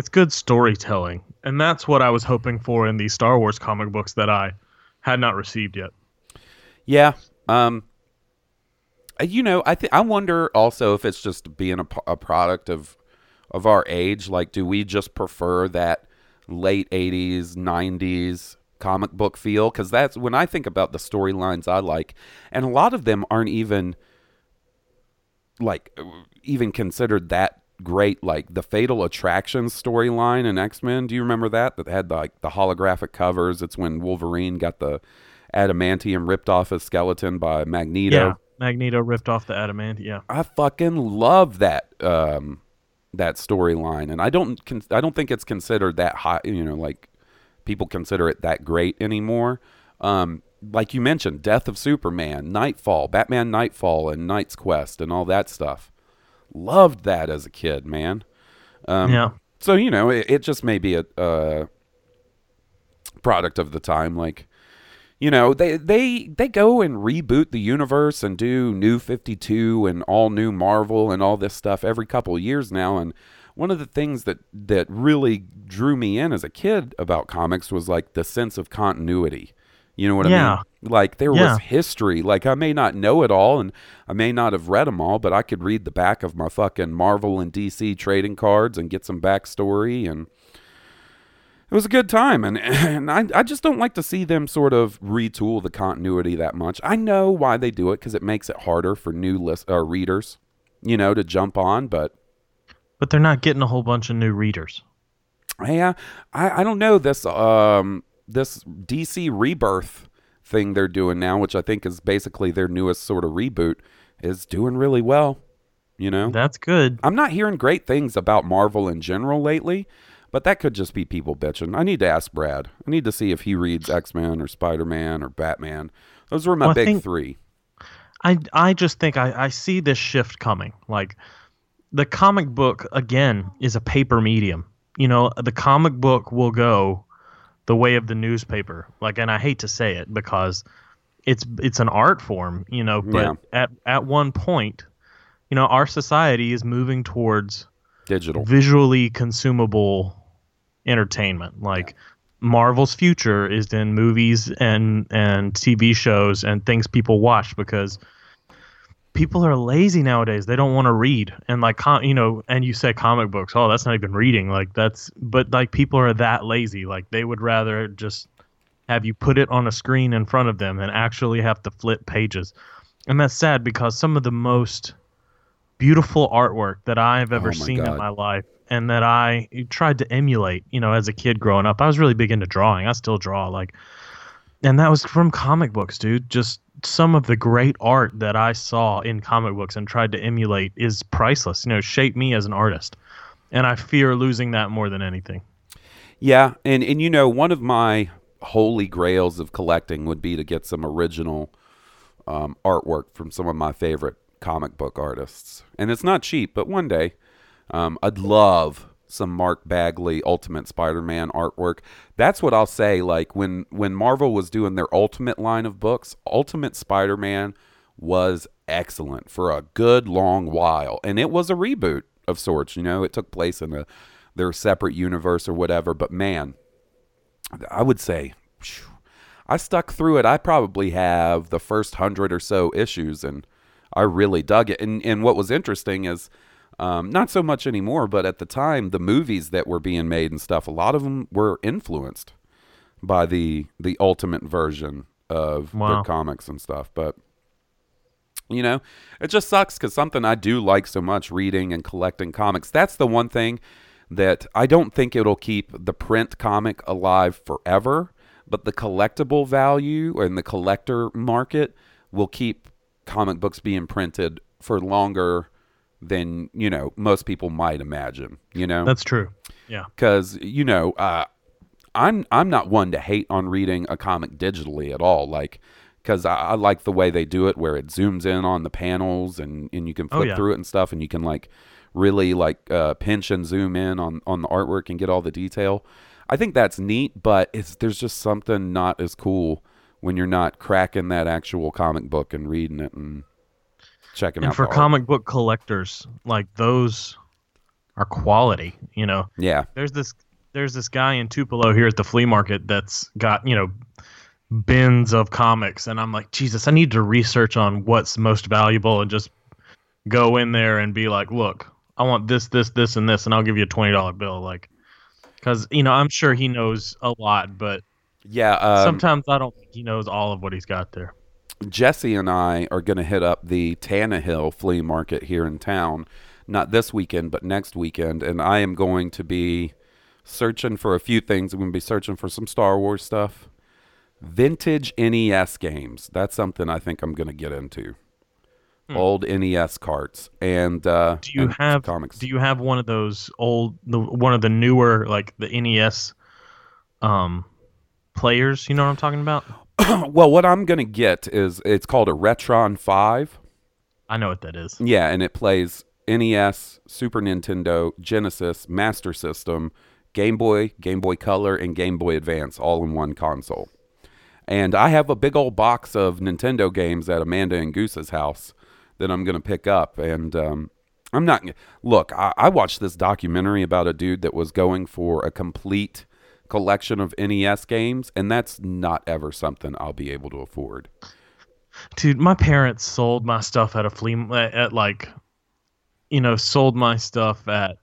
it's good storytelling, and that's what I was hoping for in these Star Wars comic books that I had not received yet. Yeah. Um. uh, You know, I think I wonder also if it's just being a, a product of of our age. Like, do we just prefer that late '80s, '90s comic book feel? Because that's when I think about the storylines I like, and a lot of them aren't even like even considered that great. Like the Fatal Attraction storyline in X Men. Do you remember that? That had like the holographic covers. It's when Wolverine got the adamantium ripped off his skeleton by Magneto. Yeah, Magneto ripped off the adamant. Yeah, I fucking love that um, that storyline, and I don't con- I don't think it's considered that high. You know, like people consider it that great anymore. Um, like you mentioned, Death of Superman, Knightfall, Batman Knightfall, and Knight's Quest, and all that stuff. Loved that as a kid, man. Um, Yeah. So you know, it, it just may be a uh, product of the time, like you know they they they go and reboot the universe and do new 52 and all new marvel and all this stuff every couple of years now and one of the things that that really drew me in as a kid about comics was like the sense of continuity you know what i Yeah. mean like there Yeah. was history like i may not know it all and i may not have read them all but i could read the back of my fucking marvel and dc trading cards and get some backstory and it was a good time and, and I, I just don't like to see them sort of retool the continuity that much i know why they do it because it makes it harder for new list, uh, readers you know to jump on but but they're not getting a whole bunch of new readers. yeah i, I don't know this um this dc rebirth thing they're doing now which i think is basically their newest sort of reboot is doing really well you know That's good. i'm not hearing great things about marvel in general lately but that could just be people bitching. I need to ask Brad. I need to see if he reads X Men or Spider Man or Batman. Those were my Well, I big think- three. I I just think I, I see this shift coming. Like the comic book again is a paper medium. You know, the comic book will go the way of the newspaper. Like and I hate to say it because it's it's an art form, you know, but Yeah. at at one point, you know, our society is moving towards Digital. visually consumable entertainment. Like Marvel's future is in movies and and TV shows and things people watch because people are lazy nowadays. They don't want to read and like com- you know, and you say comic books. Oh, that's not even reading. Like that's but like people are that lazy. Like they would rather just have you put it on a screen in front of them and actually have to flip pages. And that's sad because some of the most beautiful artwork that I've ever Oh seen in my life and that I tried to emulate, you know, as a kid growing up. I was really big into drawing. I still draw like and that was from comic books, dude. Just some of the great art that I saw in comic books and tried to emulate is priceless. You know, shaped me as an artist. And I fear losing that more than anything. Yeah, and and you know, one of my holy grails of collecting would be to get some original um, artwork from some of my favorite comic book artists. And it's not cheap, but one day um, I'd love some Mark Bagley Ultimate Spider-Man artwork. That's what I'll say. Like when when Marvel was doing their Ultimate line of books, Ultimate Spider-Man was excellent for a good long while, and it was a reboot of sorts. You know, it took place in a their separate universe or whatever. But man, I would say I stuck through it. I probably have the first hundred or so issues, and I really dug it. And and what was interesting is, um, not so much anymore, but at the time, the movies that were being made and stuff, a lot of them were influenced by the the ultimate version of Wow. their comics and stuff. But you know, it just sucks because something I do like so much reading and collecting comics. That's the one thing that I don't think it'll keep the print comic alive forever, but the collectible value and the collector market will keep comic books being printed for longer than, you know, most people might imagine, you know? That's true. Yeah. because you know uh, I'm I'm not one to hate on reading a comic digitally at all. Like because I, I like the way they do it, where it zooms in on the panels and and you can Oh, flip yeah. through it and stuff, and you can like really like uh, pinch and zoom in on on the artwork and get all the detail. I think that's neat, but it's there's just something not as cool when you're not cracking that actual comic book and reading it and checking and out for the art. comic book collectors, like those are quality. You know, Yeah. there's this there's this guy in Tupelo here at the flea market that's got you know bins of comics, and I'm like, Jesus, I need to research on what's most valuable and just go in there and be like, look, I want this, this, this, and this, and I'll give you a twenty dollar bill, like, because you know I'm sure he knows a lot, but Yeah, um, sometimes I don't think he knows all of what he's got there. Jesse and I are going to hit up the Tannehill flea market here in town, not this weekend, but next weekend. And I am going to be searching for a few things. I'm going to be searching for some Star Wars stuff, vintage NES games. That's something I think I'm going to get into. Old NES carts and uh, Hmm. Do you and have comics. Do you have one of those old, the one of the newer, like the NES, um, players? You know what I'm talking about? well, what I'm going to get is it's called a Retron Five. I know what that is. Yeah, and it plays NES, Super Nintendo, Genesis, Master System, Game Boy, Game Boy Color, and Game Boy Advance all in one console. And I have a big old box of Nintendo games at Amanda and Goose's house that I'm going to pick up. And um, I'm not. Look, I, I watched this documentary about a dude that was going for a complete collection of NES games, and that's not ever something I'll be able to afford. Dude, my parents sold my stuff at a flea at, at like, you know, sold my stuff at,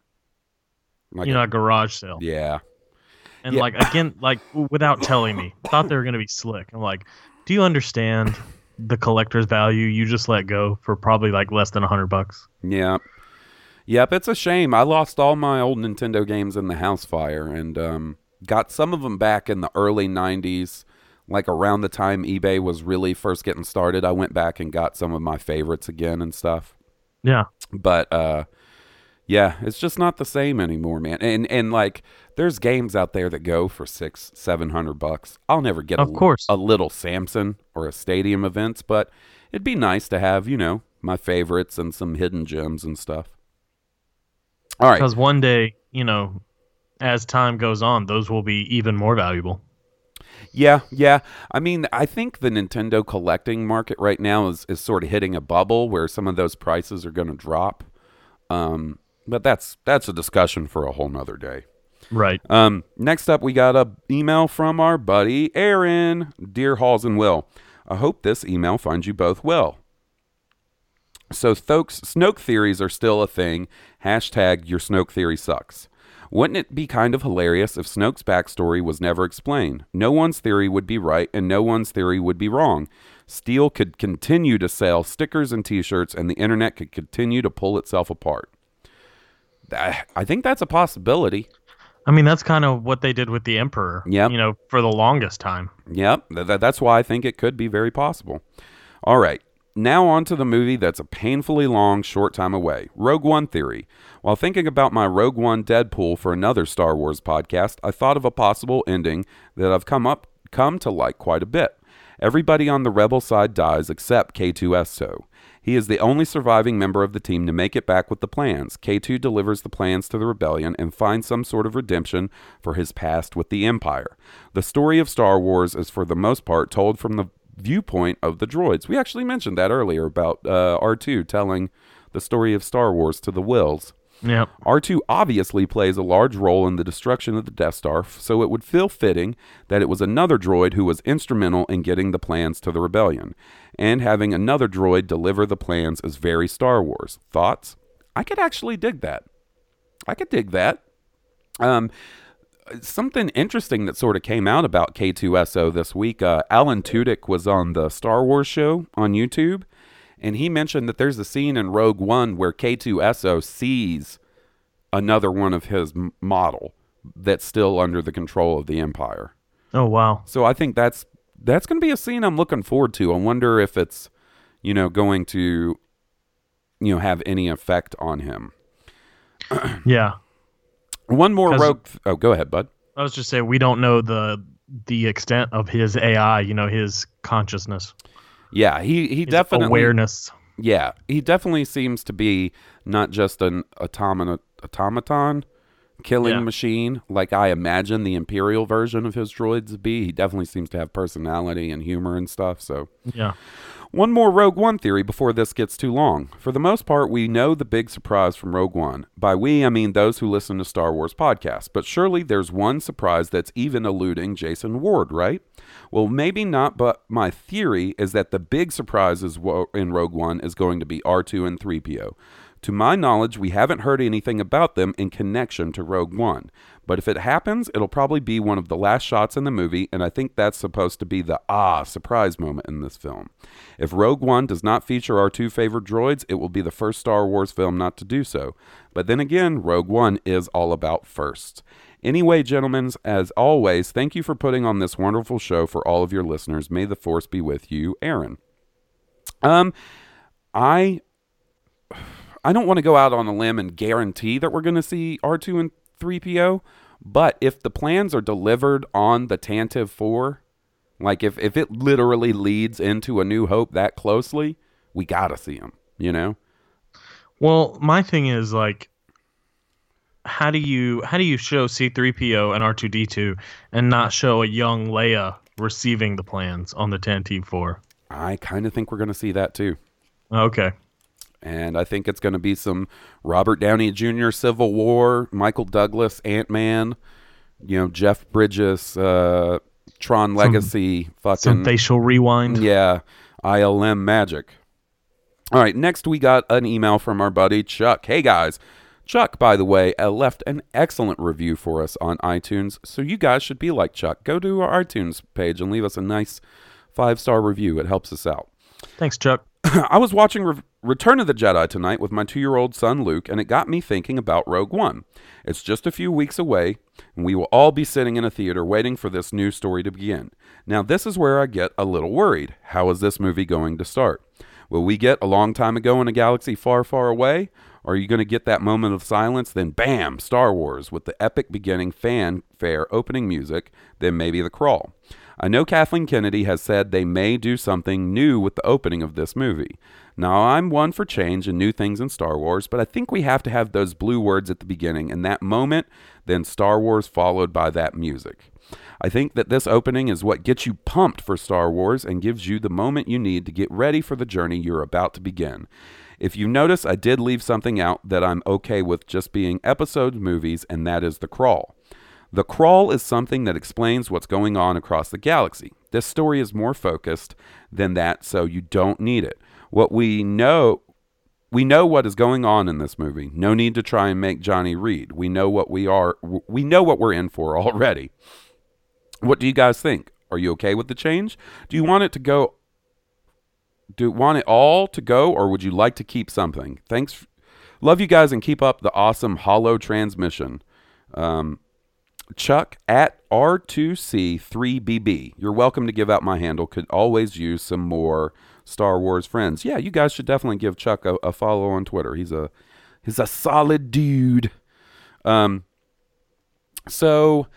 Like you know, a- a garage sale. Yeah. And Yeah. like again, like without telling me, thought they were gonna be slick. I'm like, do you understand the collector's value you just let go for probably like less than a hundred bucks? Yep. Yep, it's a shame. I lost all my old Nintendo games in the house fire and um, got some of them back in the early 90s, like around the time eBay was really first getting started. I went back and got some of my favorites again and stuff. Yeah. But uh yeah, it's just not the same anymore, man. And and like there's games out there that go for 6 700 bucks. I'll never get Of a, course. a little Samson or a stadium events, but it'd be nice to have, you know, my favorites and some hidden gems and stuff. All right. Because one day, you know, as time goes on, those will be even more valuable. Yeah, yeah. I mean, I think the Nintendo collecting market right now is, is sort of hitting a bubble where some of those prices are going to drop. Um, but that's that's a discussion for a whole nother day. Right. Um, next up, we got a email from our buddy Aaron. Dear Halls and Will, I hope this email finds you both well. So, folks, Snoke theories are still a thing. Hashtag your Snoke theory sucks. Wouldn't it be kind of hilarious if Snoke's backstory was never explained? No one's theory would be right, and no one's theory would be wrong. Steel could continue to sell stickers and t shirts, and the internet could continue to pull itself apart. I think that's a possibility. I mean, that's kind of what they did with the Emperor. Yep. You know, for the longest time. Yep, th- th- that's why I think it could be very possible. All right, now on to the movie that's a painfully long, short time away Rogue One Theory. While thinking about my Rogue One Deadpool for another Star Wars podcast, I thought of a possible ending that I've come up come to like quite a bit. Everybody on the rebel side dies except K2SO. He is the only surviving member of the team to make it back with the plans. K2 delivers the plans to the rebellion and finds some sort of redemption for his past with the Empire. The story of Star Wars is for the most part told from the viewpoint of the droids. We actually mentioned that earlier about uh, R2 telling the story of Star Wars to the Wills. Yep. R2 obviously plays a large role in the destruction of the Death Star, so it would feel fitting that it was another droid who was instrumental in getting the plans to the rebellion. And having another droid deliver the plans is very Star Wars. Thoughts? I could actually dig that. I could dig that. Um, something interesting that sort of came out about K2SO this week. Uh, Alan Tudyk was on the Star Wars show on YouTube, and he mentioned that there's a scene in Rogue One where K2SO sees another one of his model that's still under the control of the Empire. Oh wow. So I think that's that's going to be a scene I'm looking forward to. I wonder if it's you know going to you know have any effect on him. Yeah. One more rogue. oh, go ahead, bud. I was just saying we don't know the the extent of his AI. You know, his consciousness, Yeah, he he his definitely awareness. Yeah, he definitely seems to be not just an automata- automaton killing Yeah. machine like I imagine the Imperial version of his droids be. He definitely seems to have personality and humor and stuff. So Yeah. One more Rogue One theory before this gets too long. For the most part, we know the big surprise from Rogue One. By we, I mean those who listen to Star Wars podcasts. But surely there's one surprise that's even eluding Jason Ward, right? Well, maybe not, but my theory is that the big surprise is in Rogue One is going to be R2 and 3PO. To my knowledge, we haven't heard anything about them in connection to Rogue One. But if it happens, it'll probably be one of the last shots in the movie, and I think that's supposed to be the ah surprise moment in this film. If Rogue One does not feature our two favorite droids, it will be the first Star Wars film not to do so. But then again, Rogue One is all about firsts. Anyway, gentlemen, as always, thank you for putting on this wonderful show for all of your listeners. May the force be with you, Aaron. Um, I I don't want to go out on a limb and guarantee that we're going to see R2 and 3PO, but if the plans are delivered on the Tantive 4, like if, if it literally leads into a new hope that closely, we got to see them, you know? Well, my thing is like how do you how do you show C3PO and R2D2 and not show a young Leia receiving the plans on the Tantive 4? I kind of think we're going to see that too. Okay. And I think it's going to be some Robert Downey Jr. Civil War, Michael Douglas Ant Man, you know, Jeff Bridges, uh, Tron Legacy, fucking Some facial rewind. Yeah, ILM magic. All right, next we got an email from our buddy Chuck. Hey guys, Chuck, by the way, uh, left an excellent review for us on iTunes, so you guys should be like Chuck. Go to our iTunes page and leave us a nice five star review. It helps us out. Thanks, Chuck. I was watching Re- Return of the Jedi tonight with my two year old son Luke, and it got me thinking about Rogue One. It's just a few weeks away, and we will all be sitting in a theater waiting for this new story to begin. Now, this is where I get a little worried. How is this movie going to start? Will we get a long time ago in a galaxy far, far away? Are you going to get that moment of silence? Then, bam, Star Wars with the epic beginning fanfare opening music, then maybe the crawl. I know Kathleen Kennedy has said they may do something new with the opening of this movie. Now, I'm one for change and new things in Star Wars, but I think we have to have those blue words at the beginning and that moment, then Star Wars followed by that music. I think that this opening is what gets you pumped for Star Wars and gives you the moment you need to get ready for the journey you're about to begin. If you notice, I did leave something out that I'm okay with just being episode movies, and that is the crawl. The crawl is something that explains what's going on across the galaxy. This story is more focused than that, so you don't need it. What we know we know what is going on in this movie. No need to try and make Johnny read. We know what we are we know what we're in for already. What do you guys think? Are you okay with the change? Do you want it to go do you want it all to go or would you like to keep something? Thanks love you guys and keep up the awesome hollow transmission. Um, Chuck at R2C3BB. You're welcome to give out my handle. Could always use some more Star Wars friends. Yeah, you guys should definitely give Chuck a, a follow on Twitter. He's a he's a solid dude. Um so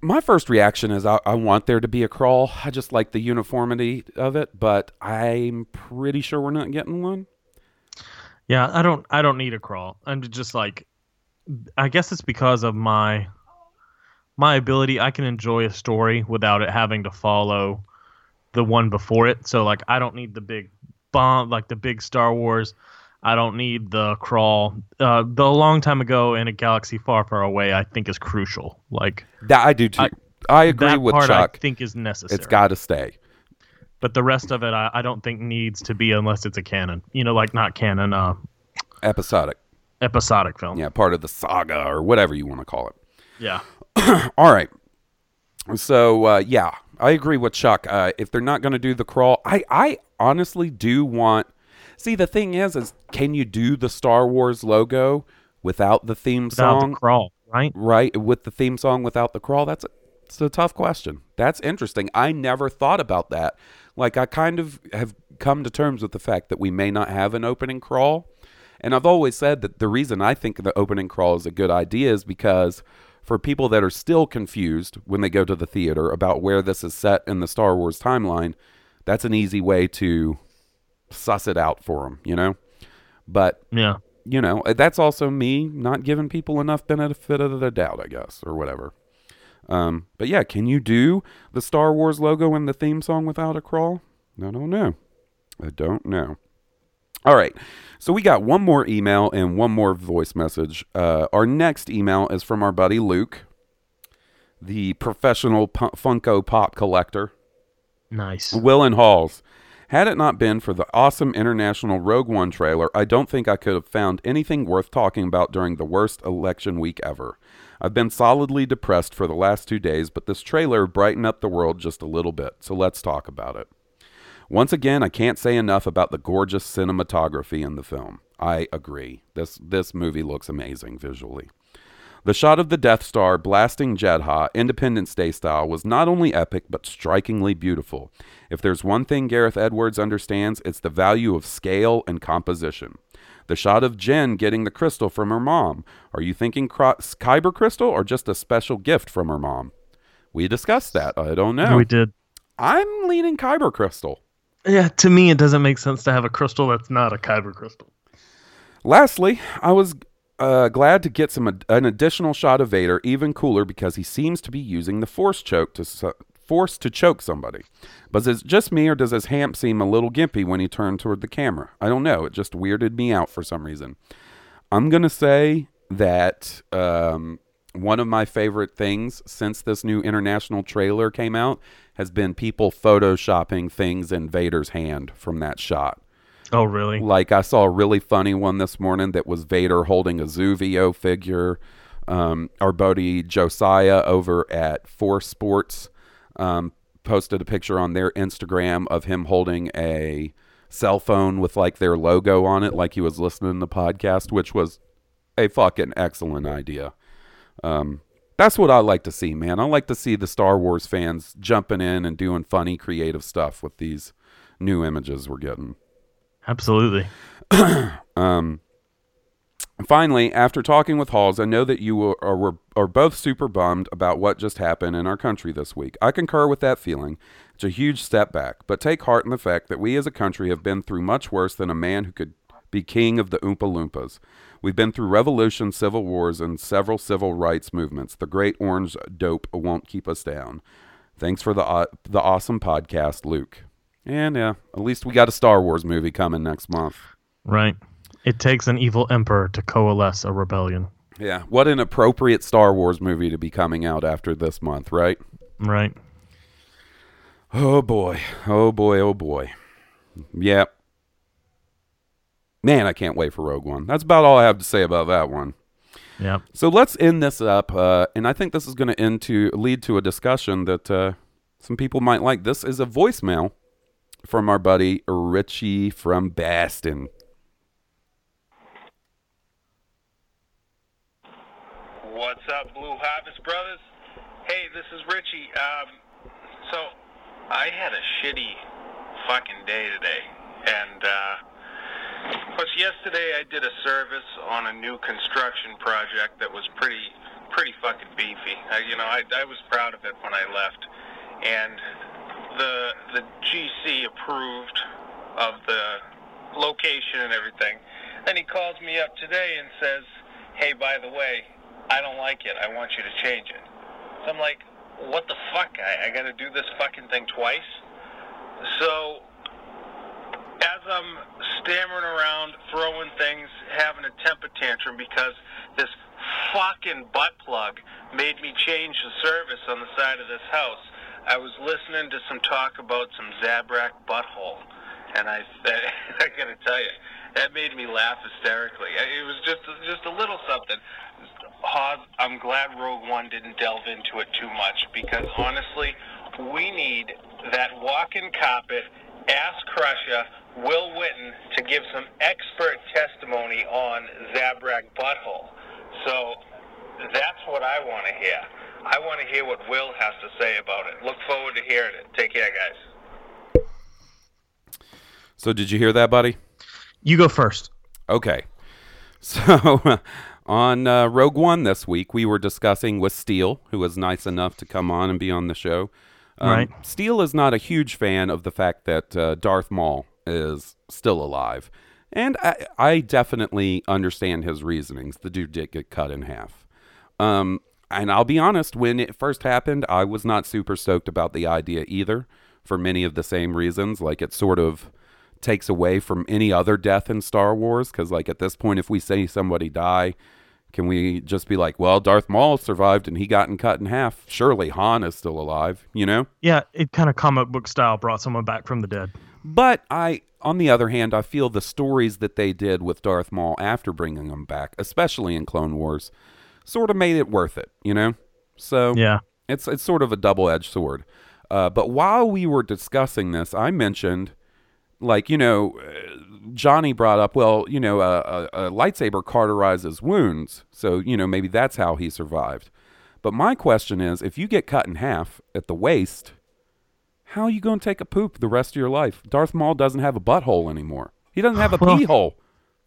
my first reaction is I, I want there to be a crawl. I just like the uniformity of it, but I'm pretty sure we're not getting one. Yeah, I don't I don't need a crawl. I'm just like I guess it's because of my my ability I can enjoy a story without it having to follow the one before it. So like I don't need the big bomb like the big Star Wars. I don't need the crawl. Uh, the long time ago in a galaxy far, far away, I think is crucial. Like that, I do too. I, I agree with part Chuck. I think is necessary. It's got to stay. But the rest of it, I, I don't think needs to be unless it's a canon. You know, like not canon, uh, episodic, episodic film. Yeah, part of the saga or whatever you want to call it. Yeah. All right. So uh, yeah, I agree with Chuck. Uh, if they're not going to do the crawl, I I honestly do want. See, the thing is, is can you do the Star Wars logo without the theme Without song? the crawl, right? Right, with the theme song without the crawl. That's a, it's a tough question. That's interesting. I never thought about that. Like I kind of have come to terms with the fact that we may not have an opening crawl. And I've always said that the reason I think the opening crawl is a good idea is because for people that are still confused when they go to the theater about where this is set in the Star Wars timeline, that's an easy way to suss it out for them, you know. But Yeah. you know, that's also me not giving people enough benefit of the doubt, I guess, or whatever. Um, but yeah, can you do the Star Wars logo and the theme song without a crawl? I don't know. I don't know. All right. So we got one more email and one more voice message. Uh, our next email is from our buddy Luke, the professional pu- Funko Pop collector. Nice. Will and Halls. Had it not been for the awesome international Rogue One trailer, I don't think I could have found anything worth talking about during the worst election week ever. I've been solidly depressed for the last two days, but this trailer brightened up the world just a little bit, so let's talk about it. Once again, I can't say enough about the gorgeous cinematography in the film. I agree. This this movie looks amazing visually. The shot of the Death Star blasting Jedha, Independence Day style, was not only epic but strikingly beautiful. If there's one thing Gareth Edwards understands, it's the value of scale and composition. The shot of Jyn getting the crystal from her mom. Are you thinking cro- Kyber crystal or just a special gift from her mom? We discussed that. I don't know. We did. I'm leaning Kyber crystal. Yeah, to me, it doesn't make sense to have a crystal that's not a kyber crystal. Lastly, I was uh, glad to get some ad- an additional shot of Vader, even cooler because he seems to be using the force choke to su- force to choke somebody. But is it just me, or does his hamp seem a little gimpy when he turned toward the camera? I don't know. It just weirded me out for some reason. I'm gonna say that um, one of my favorite things since this new international trailer came out has been people photoshopping things in Vader's hand from that shot. Oh, really? Like I saw a really funny one this morning that was Vader holding a Zuvio figure. Um, our buddy Josiah over at Four Sports um, posted a picture on their Instagram of him holding a cell phone with like their logo on it, like he was listening to the podcast, which was a fucking excellent idea. Um, that's what I like to see, man. I like to see the Star Wars fans jumping in and doing funny, creative stuff with these new images we're getting. Absolutely. Um, finally, after talking with Halls, I know that you are, are, are both super bummed about what just happened in our country this week. I concur with that feeling. It's a huge step back, but take heart in the fact that we as a country have been through much worse than a man who could be king of the Oompa Loompas. We've been through revolutions, civil wars, and several civil rights movements. The great orange dope won't keep us down. Thanks for the uh, the awesome podcast, Luke. And yeah, at least we got a Star Wars movie coming next month. Right. It takes an evil emperor to coalesce a rebellion. Yeah, what an appropriate Star Wars movie to be coming out after this month, right? Right. Oh boy. Oh boy. Oh boy. Yep. Man, I can't wait for Rogue One. That's about all I have to say about that one. Yeah. So let's end this up, uh, and I think this is going to end to lead to a discussion that uh, some people might like. This is a voicemail from our buddy Richie from Baston. What's up, Blue Harvest Brothers? Hey, this is Richie. Um, so, I had a shitty fucking day today. And, uh, plus yesterday I did a service on a new construction project that was pretty, pretty fucking beefy. I, you know, I, I was proud of it when I left. And the, the GC approved of the location and everything. Then he calls me up today and says, hey, by the way, I don't like it. I want you to change it. So I'm like, what the fuck? I, I got to do this fucking thing twice? So I'm stammering around, throwing things, having a temper tantrum because this fucking butt plug made me change the service on the side of this house, I was listening to some talk about some Zabrak butthole, and I, I gotta tell you, that made me laugh hysterically. It was just just a little something. I'm glad Rogue One didn't delve into it too much because honestly, we need that walking carpet, ass crusher, Will Witten to give some expert testimony on Zabrak butthole. So that's what I want to hear. I want to hear what Will has to say about it. Look forward to hearing it. Take care, guys. So, did you hear that, buddy? You go first. Okay. So, on uh, Rogue One this week, we were discussing with Steele, who was nice enough to come on and be on the show. Um, Right. Steele is not a huge fan of the fact that uh, Darth Maul is still alive. And I, I definitely understand his reasonings. The dude did get cut in half. Um, and I'll be honest, when it first happened, I was not super stoked about the idea either for many of the same reasons. Like it sort of takes away from any other death in Star Wars. Because, like, at this point, if we say somebody die, can we just be like, well, Darth Maul survived and he gotten cut in half? Surely Han is still alive, you know? Yeah, it kind of comic book style brought someone back from the dead. But I, on the other hand, I feel the stories that they did with Darth Maul after bringing him back, especially in Clone Wars, sort of made it worth it, you know? So Yeah. it's it's sort of a double edged sword. Uh, but while we were discussing this, I mentioned, like you know, Johnny brought up, well, you know, a, a, a lightsaber cauterizes wounds, so you know maybe that's how he survived. But my question is, if you get cut in half at the waist, how are you going to take a poop the rest of your life? Darth Maul doesn't have a butthole anymore. He doesn't have a Well- pee hole.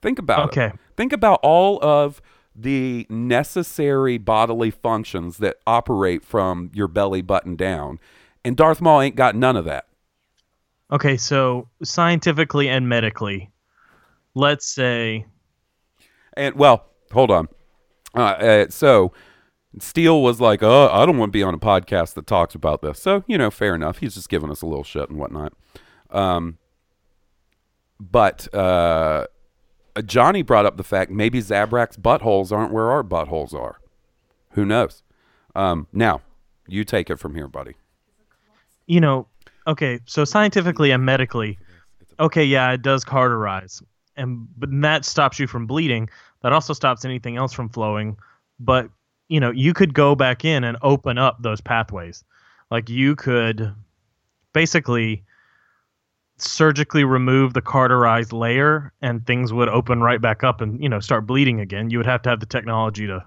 Think about Okay. it. Think about all of the necessary bodily functions that operate from your belly button down. And Darth Maul ain't got none of that. Okay, so scientifically and medically, let's say And well, hold on. Uh, uh, so Steele was like, "Oh, I don't want to be on a podcast that talks about this." So you know, fair enough. He's just giving us a little shit and whatnot. Um, but uh, Johnny brought up the fact maybe Zabrak's buttholes aren't where our buttholes are. Who knows? Um, now you take it from here, buddy. you know, okay, so scientifically and medically, okay, yeah, it does cauterize, and but that stops you from bleeding. That also stops anything else from flowing. But you know, you could go back in and open up those pathways. Like you could basically surgically remove the cauterized layer, and things would open right back up and you know start bleeding again. You would have to have the technology to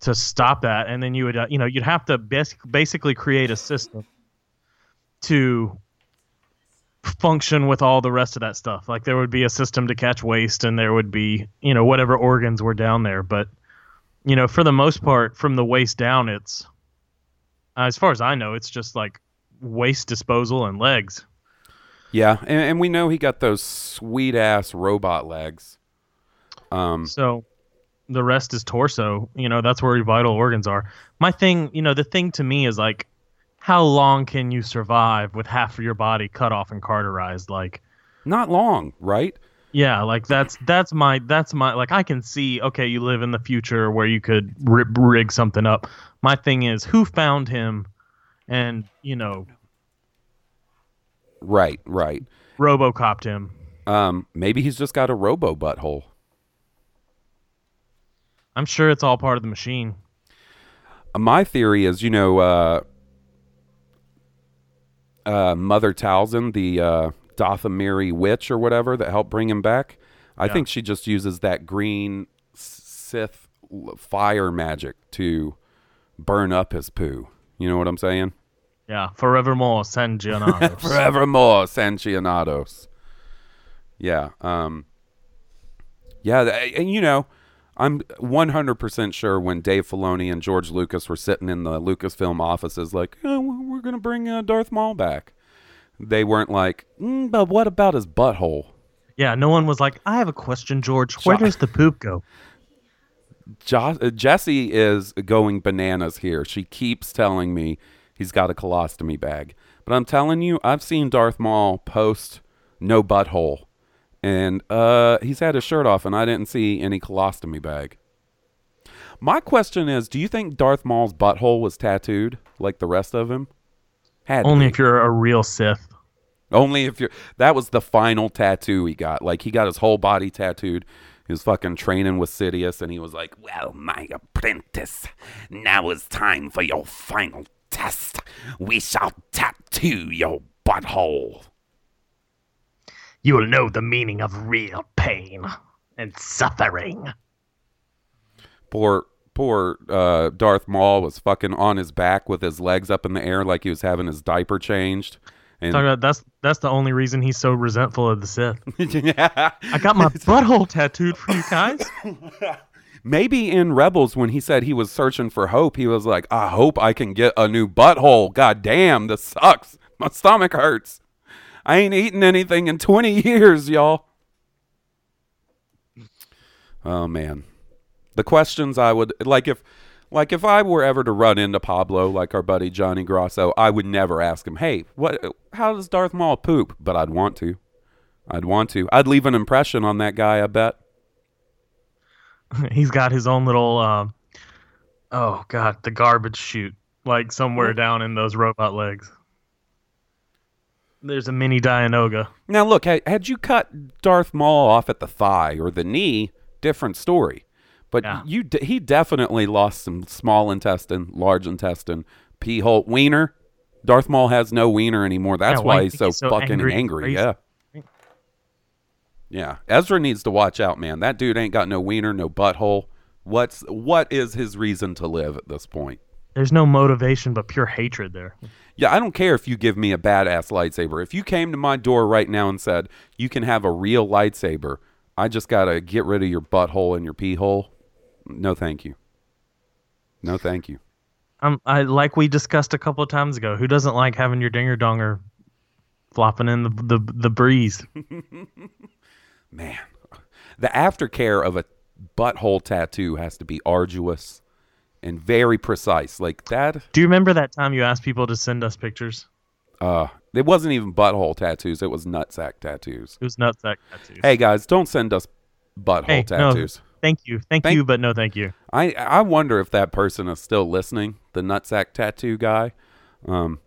to stop that, and then you would uh, you know you'd have to bas- basically create a system to function with all the rest of that stuff. Like there would be a system to catch waste, and there would be you know whatever organs were down there. But you know, for the most part, from the waist down, it's as far as I know, it's just like waste disposal and legs. Yeah, and, and we know he got those sweet ass robot legs. Um, So the rest is torso. You know, that's where your vital organs are. My thing, you know, the thing to me is like, how long can you survive with half of your body cut off and cauterized? Like, not long, right? Yeah, like that's that's my that's my like I can see. Okay, you live in the future where you could rig, rig something up. My thing is, who found him, and you know, right, right. RoboCopped him. Um, maybe he's just got a robo butthole. I'm sure it's all part of the machine. My theory is, you know, uh, uh, Mother Talzin, the uh, Dathomiri witch or whatever that helped bring him back. I Yeah. think she just uses that green Sith fire magic to burn up his poo. You know what I'm saying? Yeah, forevermore, San Giannato. Forevermore, Sanchianados. Yeah. Um, yeah. And, you know, I'm 100% sure when Dave Filoni and George Lucas were sitting in the Lucasfilm offices, like, oh, we're- we're going to bring uh, Darth Maul back. They weren't like, mm, but what about his butthole? yeah, no one was like, I have a question, George. Where does the poop go? Jo- uh, Jesse is going bananas here. She keeps telling me he's got a colostomy bag. But I'm telling you, I've seen Darth Maul post no butthole. And uh, he's had his shirt off, and I didn't see any colostomy bag. My question is do you think Darth Maul's butthole was tattooed like the rest of him? Had Only if you're a real Sith. Only if you're. That was the final tattoo he got. Like he got his whole body tattooed. He was fucking training with Sidious, and he was like, Well, my apprentice, now is time for your final test. We shall tattoo your butthole. You will know the meaning of real pain and suffering. poor, poor uh, Darth Maul was fucking on his back with his legs up in the air like he was having his diaper changed. And about that's that's the only reason he's so resentful of the Sith. yeah. I got my butthole tattooed for you guys. Maybe in Rebels, when he said he was searching for hope, he was like, I hope I can get a new butthole. God damn, this sucks. My stomach hurts. I ain't eaten anything in 20 years, y'all. Oh man. The questions I would like if like if I were ever to run into Pablo like our buddy Johnny Grosso, I would never ask him, "Hey, what how does Darth Maul poop?" But I'd want to. I'd want to. I'd leave an impression on that guy, I bet. He's got his own little, um, oh god, the garbage chute, like somewhere down in those robot legs. There's a mini Dianoga. Now look, had, had you cut Darth Maul off at the thigh or the knee, different story. But you d- he definitely lost some small intestine, large intestine, pee hole, wiener. Darth Maul has no wiener anymore. That's Yeah, why why he's so he's so fucking angry angry. Yeah. Yeah. Ezra needs to watch out, man. That dude ain't got no wiener, no butthole. What's what is his reason to live at this point? There's no motivation but pure hatred there. Yeah, I don't care if you give me a badass lightsaber. If you came to my door right now and said, you can have a real lightsaber, I just got to get rid of your butthole and your pee hole. No, thank you. No, thank you. Um, I like we discussed a couple of times ago. Who doesn't like having your dinger donger flopping in the the, the breeze? Man, the aftercare of a butthole tattoo has to be arduous and very precise. Like that. Do you remember that time you asked people to send us pictures? Uh, it wasn't even butthole tattoos. It was nutsack tattoos. It was nutsack tattoos. Hey guys, don't send us butthole Hey, no, tattoos. Thank you, thank, you, but no, thank you. I I wonder if that person is still listening. The nutsack tattoo guy. Um.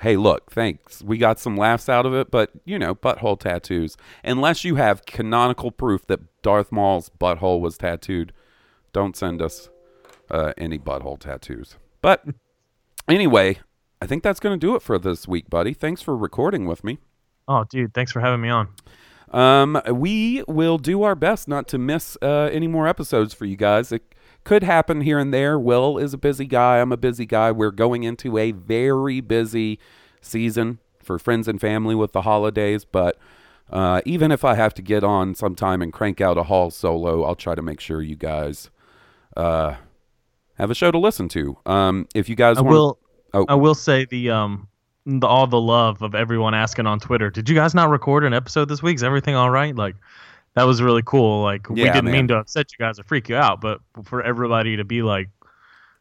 Hey, look, thanks. We got some laughs out of it, but you know, butthole tattoos. Unless you have canonical proof that Darth Maul's butthole was tattooed, don't send us uh, any butthole tattoos. But anyway, I think that's going to do it for this week, buddy. Thanks for recording with me. Oh, dude, thanks for having me on. Um, we will do our best not to miss uh, any more episodes for you guys. It could happen here and there. Will is a busy guy. I'm a busy guy. We're going into a very busy season for friends and family with the holidays. But uh, even if I have to get on sometime and crank out a haul solo, I'll try to make sure you guys uh, have a show to listen to. Um, if you guys I want, will. Oh. I will say the um the, all the love of everyone asking on Twitter. Did you guys not record an episode this week? Is everything all right? Like that was really cool. Like we didn't man. mean to upset you guys or freak you out, but for everybody to be like,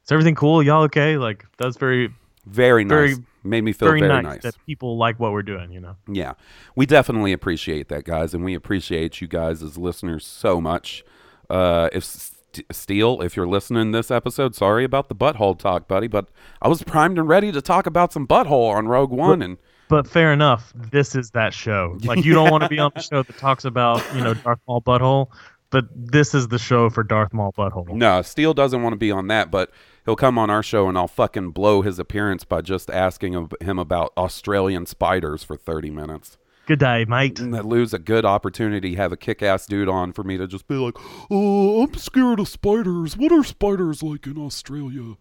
"Is everything cool? Y'all okay?" Like that's very very nice. very Made me feel very, very nice, nice. that people like what we're doing. You know. Yeah, we definitely appreciate that, guys, and we appreciate you guys as listeners so much. Uh, if St- Steele, if you're listening to this episode, sorry about the butthole talk, buddy, but I was primed and ready to talk about some butthole on Rogue One, and But fair enough. This is that show. Like you don't want to be on the show that talks about you know Darth Maul butthole, but this is the show for Darth Maul butthole. no, Steele doesn't want to be on that, but he'll come on our show, and I'll fucking blow his appearance by just asking him- him about Australian spiders for 30 minutes. Good day, mate. And that lose a good opportunity have a kick-ass dude on for me to just be like, "Oh, I'm scared of spiders. What are spiders like in Australia?"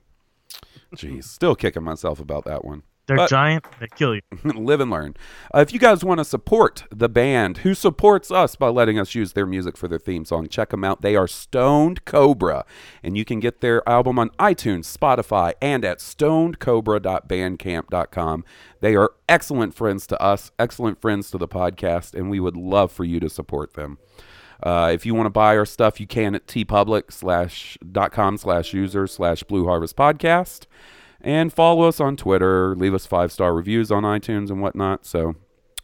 Jeez, still kicking myself about that one. They're But- giant. They kill you. live and learn. Uh, if you guys want to support the band who supports us by letting us use their music for their theme song, check them out. They are Stoned Cobra, and you can get their album on iTunes, Spotify, and at stonedcobra.bandcamp.com. They are excellent friends to us, excellent friends to the podcast, and we would love for you to support them. Uh, if you want to buy our stuff, you can at teepublic slash dot com slash user slash blue harvest podcast and follow us on Twitter. Leave us five star reviews on iTunes and whatnot. So,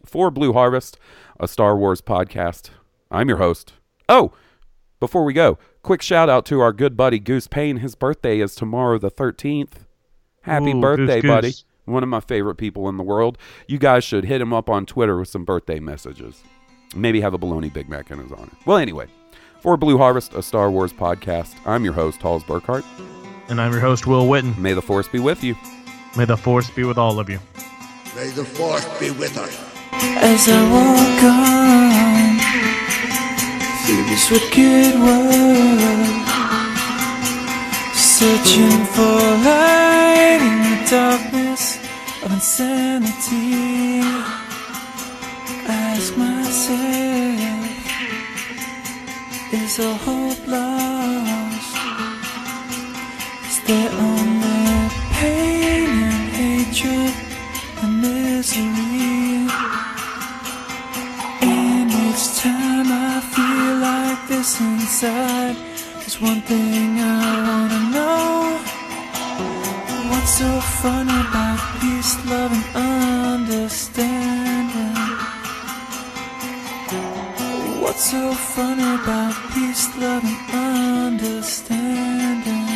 for Blue Harvest, a Star Wars podcast, I'm your host. Oh, before we go, quick shout out to our good buddy Goose Payne. His birthday is tomorrow, the 13th. Happy Ooh, birthday, Goose, buddy. Goose. One of my favorite people in the world. You guys should hit him up on Twitter with some birthday messages. Maybe have a bologna Big Mac in his honor. Well, anyway, for Blue Harvest, a Star Wars podcast, I'm your host, Halls Burkhart. And I'm your host, Will Witten. May the Force be with you. May the force be with all of you. May the force be with us. As I walk on through this wicked world, searching for light in the darkness of insanity, I ask myself, is all hope lost? We're on the pain and hatred and misery. And each time I feel like this inside There's one thing I wanna know. What's so funny about peace, love and understanding? What's so funny about peace, love and understanding?